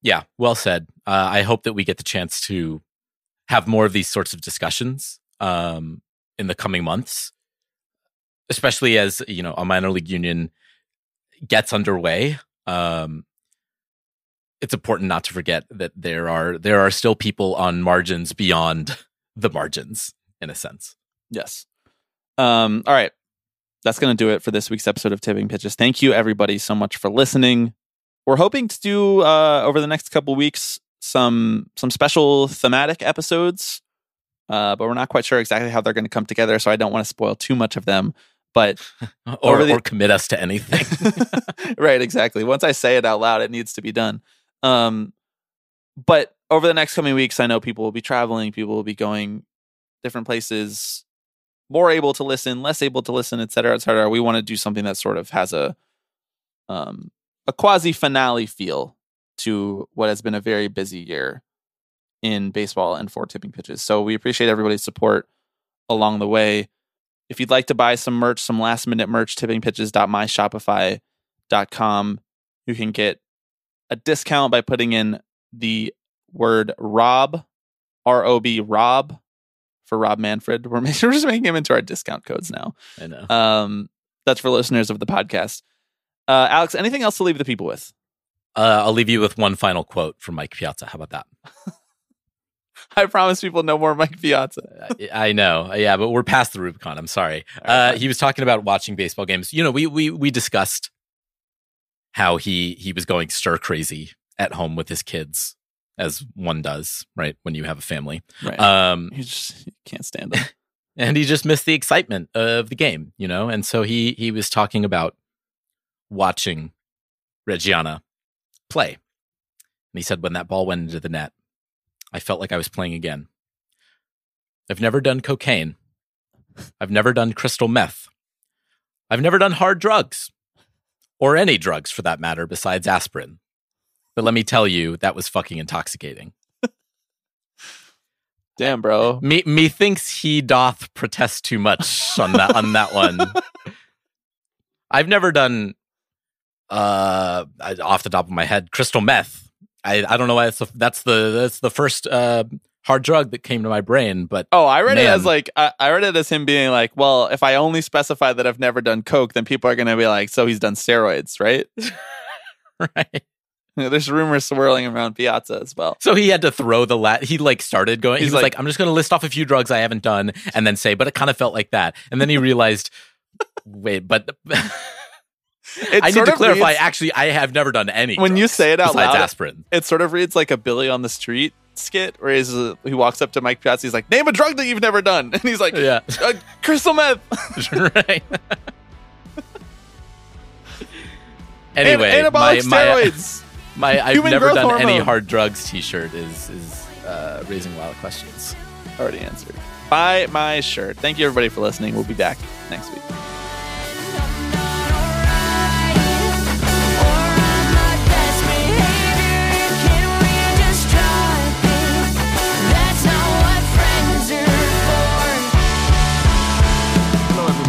Speaker 2: Yeah, well said. Uh, I hope that we get the chance to have more of these sorts of discussions um, in the coming months, especially as you know a minor league union gets underway. Um, it's important not to forget that there are there are still people on margins beyond the margins, in a sense.
Speaker 1: Yes. Um, all right. That's going to do it for this week's episode of Tipping Pitches. Thank you, everybody, so much for listening. We're hoping to do uh, over the next couple weeks some some special thematic episodes, uh, but we're not quite sure exactly how they're going to come together. So I don't want to spoil too much of them. But <laughs>
Speaker 2: Or,
Speaker 1: the-
Speaker 2: or commit us to anything. <laughs>
Speaker 1: right, exactly. Once I say it out loud, it needs to be done. Um, but over the next coming weeks, I know people will be traveling, people will be going different places, more able to listen, less able to listen, et cetera, et cetera. We want to do something that sort of has a um, a quasi finale feel to what has been a very busy year in baseball and for tipping pitches. So we appreciate everybody's support along the way. If you'd like to buy some merch, some last minute merch, tippingpitches.myshopify.com, you can get a discount by putting in the word Rob, R O B Rob for Rob Manfred. <laughs> We're, making, we're just making him into our discount codes now.
Speaker 2: I know.
Speaker 1: Um, that's for listeners of the podcast. Uh, Alex, anything else to leave the people with?
Speaker 2: Uh, I'll leave you with one final quote from Mike Piazza. How about that? <laughs>
Speaker 1: I promise people no more Mike Piazza.
Speaker 2: I I know, yeah, but we're past the Rubicon. I'm sorry. Uh, he was talking about watching baseball games. You know, we we we discussed how he he was going stir crazy at home with his kids, as one does, right? When you have a family,
Speaker 1: Right.
Speaker 2: um,
Speaker 1: you just you can't stand it. <laughs>
Speaker 2: and he just missed the excitement of the game, you know. And so he he was talking about watching Reggiana play, and he said when that ball went into the net, I felt like I was playing again. I've never done cocaine. I've never done crystal meth. I've never done hard drugs, or any drugs for that matter, besides aspirin. But let me tell you, that was fucking intoxicating. <laughs>
Speaker 1: Damn, bro.
Speaker 2: Me methinks he doth protest too much on that on that one. <laughs> I've never done uh I- off the top of my head crystal meth. I, I don't know why that's the, that's the that's the first uh hard drug that came to my brain, but
Speaker 1: Oh, I read it as like I, I read it as him being like, well, if I only specify that I've never done coke, then people are going to be like, so he's done steroids, right? <laughs> <laughs>
Speaker 2: right.
Speaker 1: There's rumors swirling around Piazza as well.
Speaker 2: So he had to throw the lat. He like started going.
Speaker 1: He's
Speaker 2: he was
Speaker 1: like-
Speaker 2: like, "I'm just going to list off a few drugs I haven't done," and then say, "But it kind of felt like that." And then he realized, <laughs> wait, but
Speaker 1: It
Speaker 2: I need to clarify.
Speaker 1: reads-
Speaker 2: Actually, I have never done any.
Speaker 1: when you say it out loud,
Speaker 2: aspirin.
Speaker 1: it sort of reads like a Billy on the street skit where he's, uh, he walks up to Mike Piazza. He's like, name a drug that you've never done. <laughs> And he's like,
Speaker 2: Yeah.
Speaker 1: uh, crystal meth. <laughs> <laughs>
Speaker 2: right. anyway,
Speaker 1: An- anabolic
Speaker 2: my, my,
Speaker 1: steroids.
Speaker 2: my I've never done any hard drugs T-shirt is is uh, raising a lot of questions.
Speaker 1: Already answered. Buy my shirt. Thank you, everybody, for listening. We'll be back next week.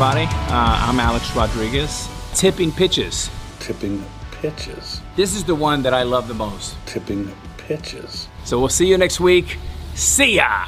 Speaker 7: Everybody. Uh, I'm Alex Rodriguez. Tipping pitches.
Speaker 8: Tipping pitches.
Speaker 7: This is the one that I love the most.
Speaker 8: Tipping pitches.
Speaker 7: So we'll see you next week. See ya!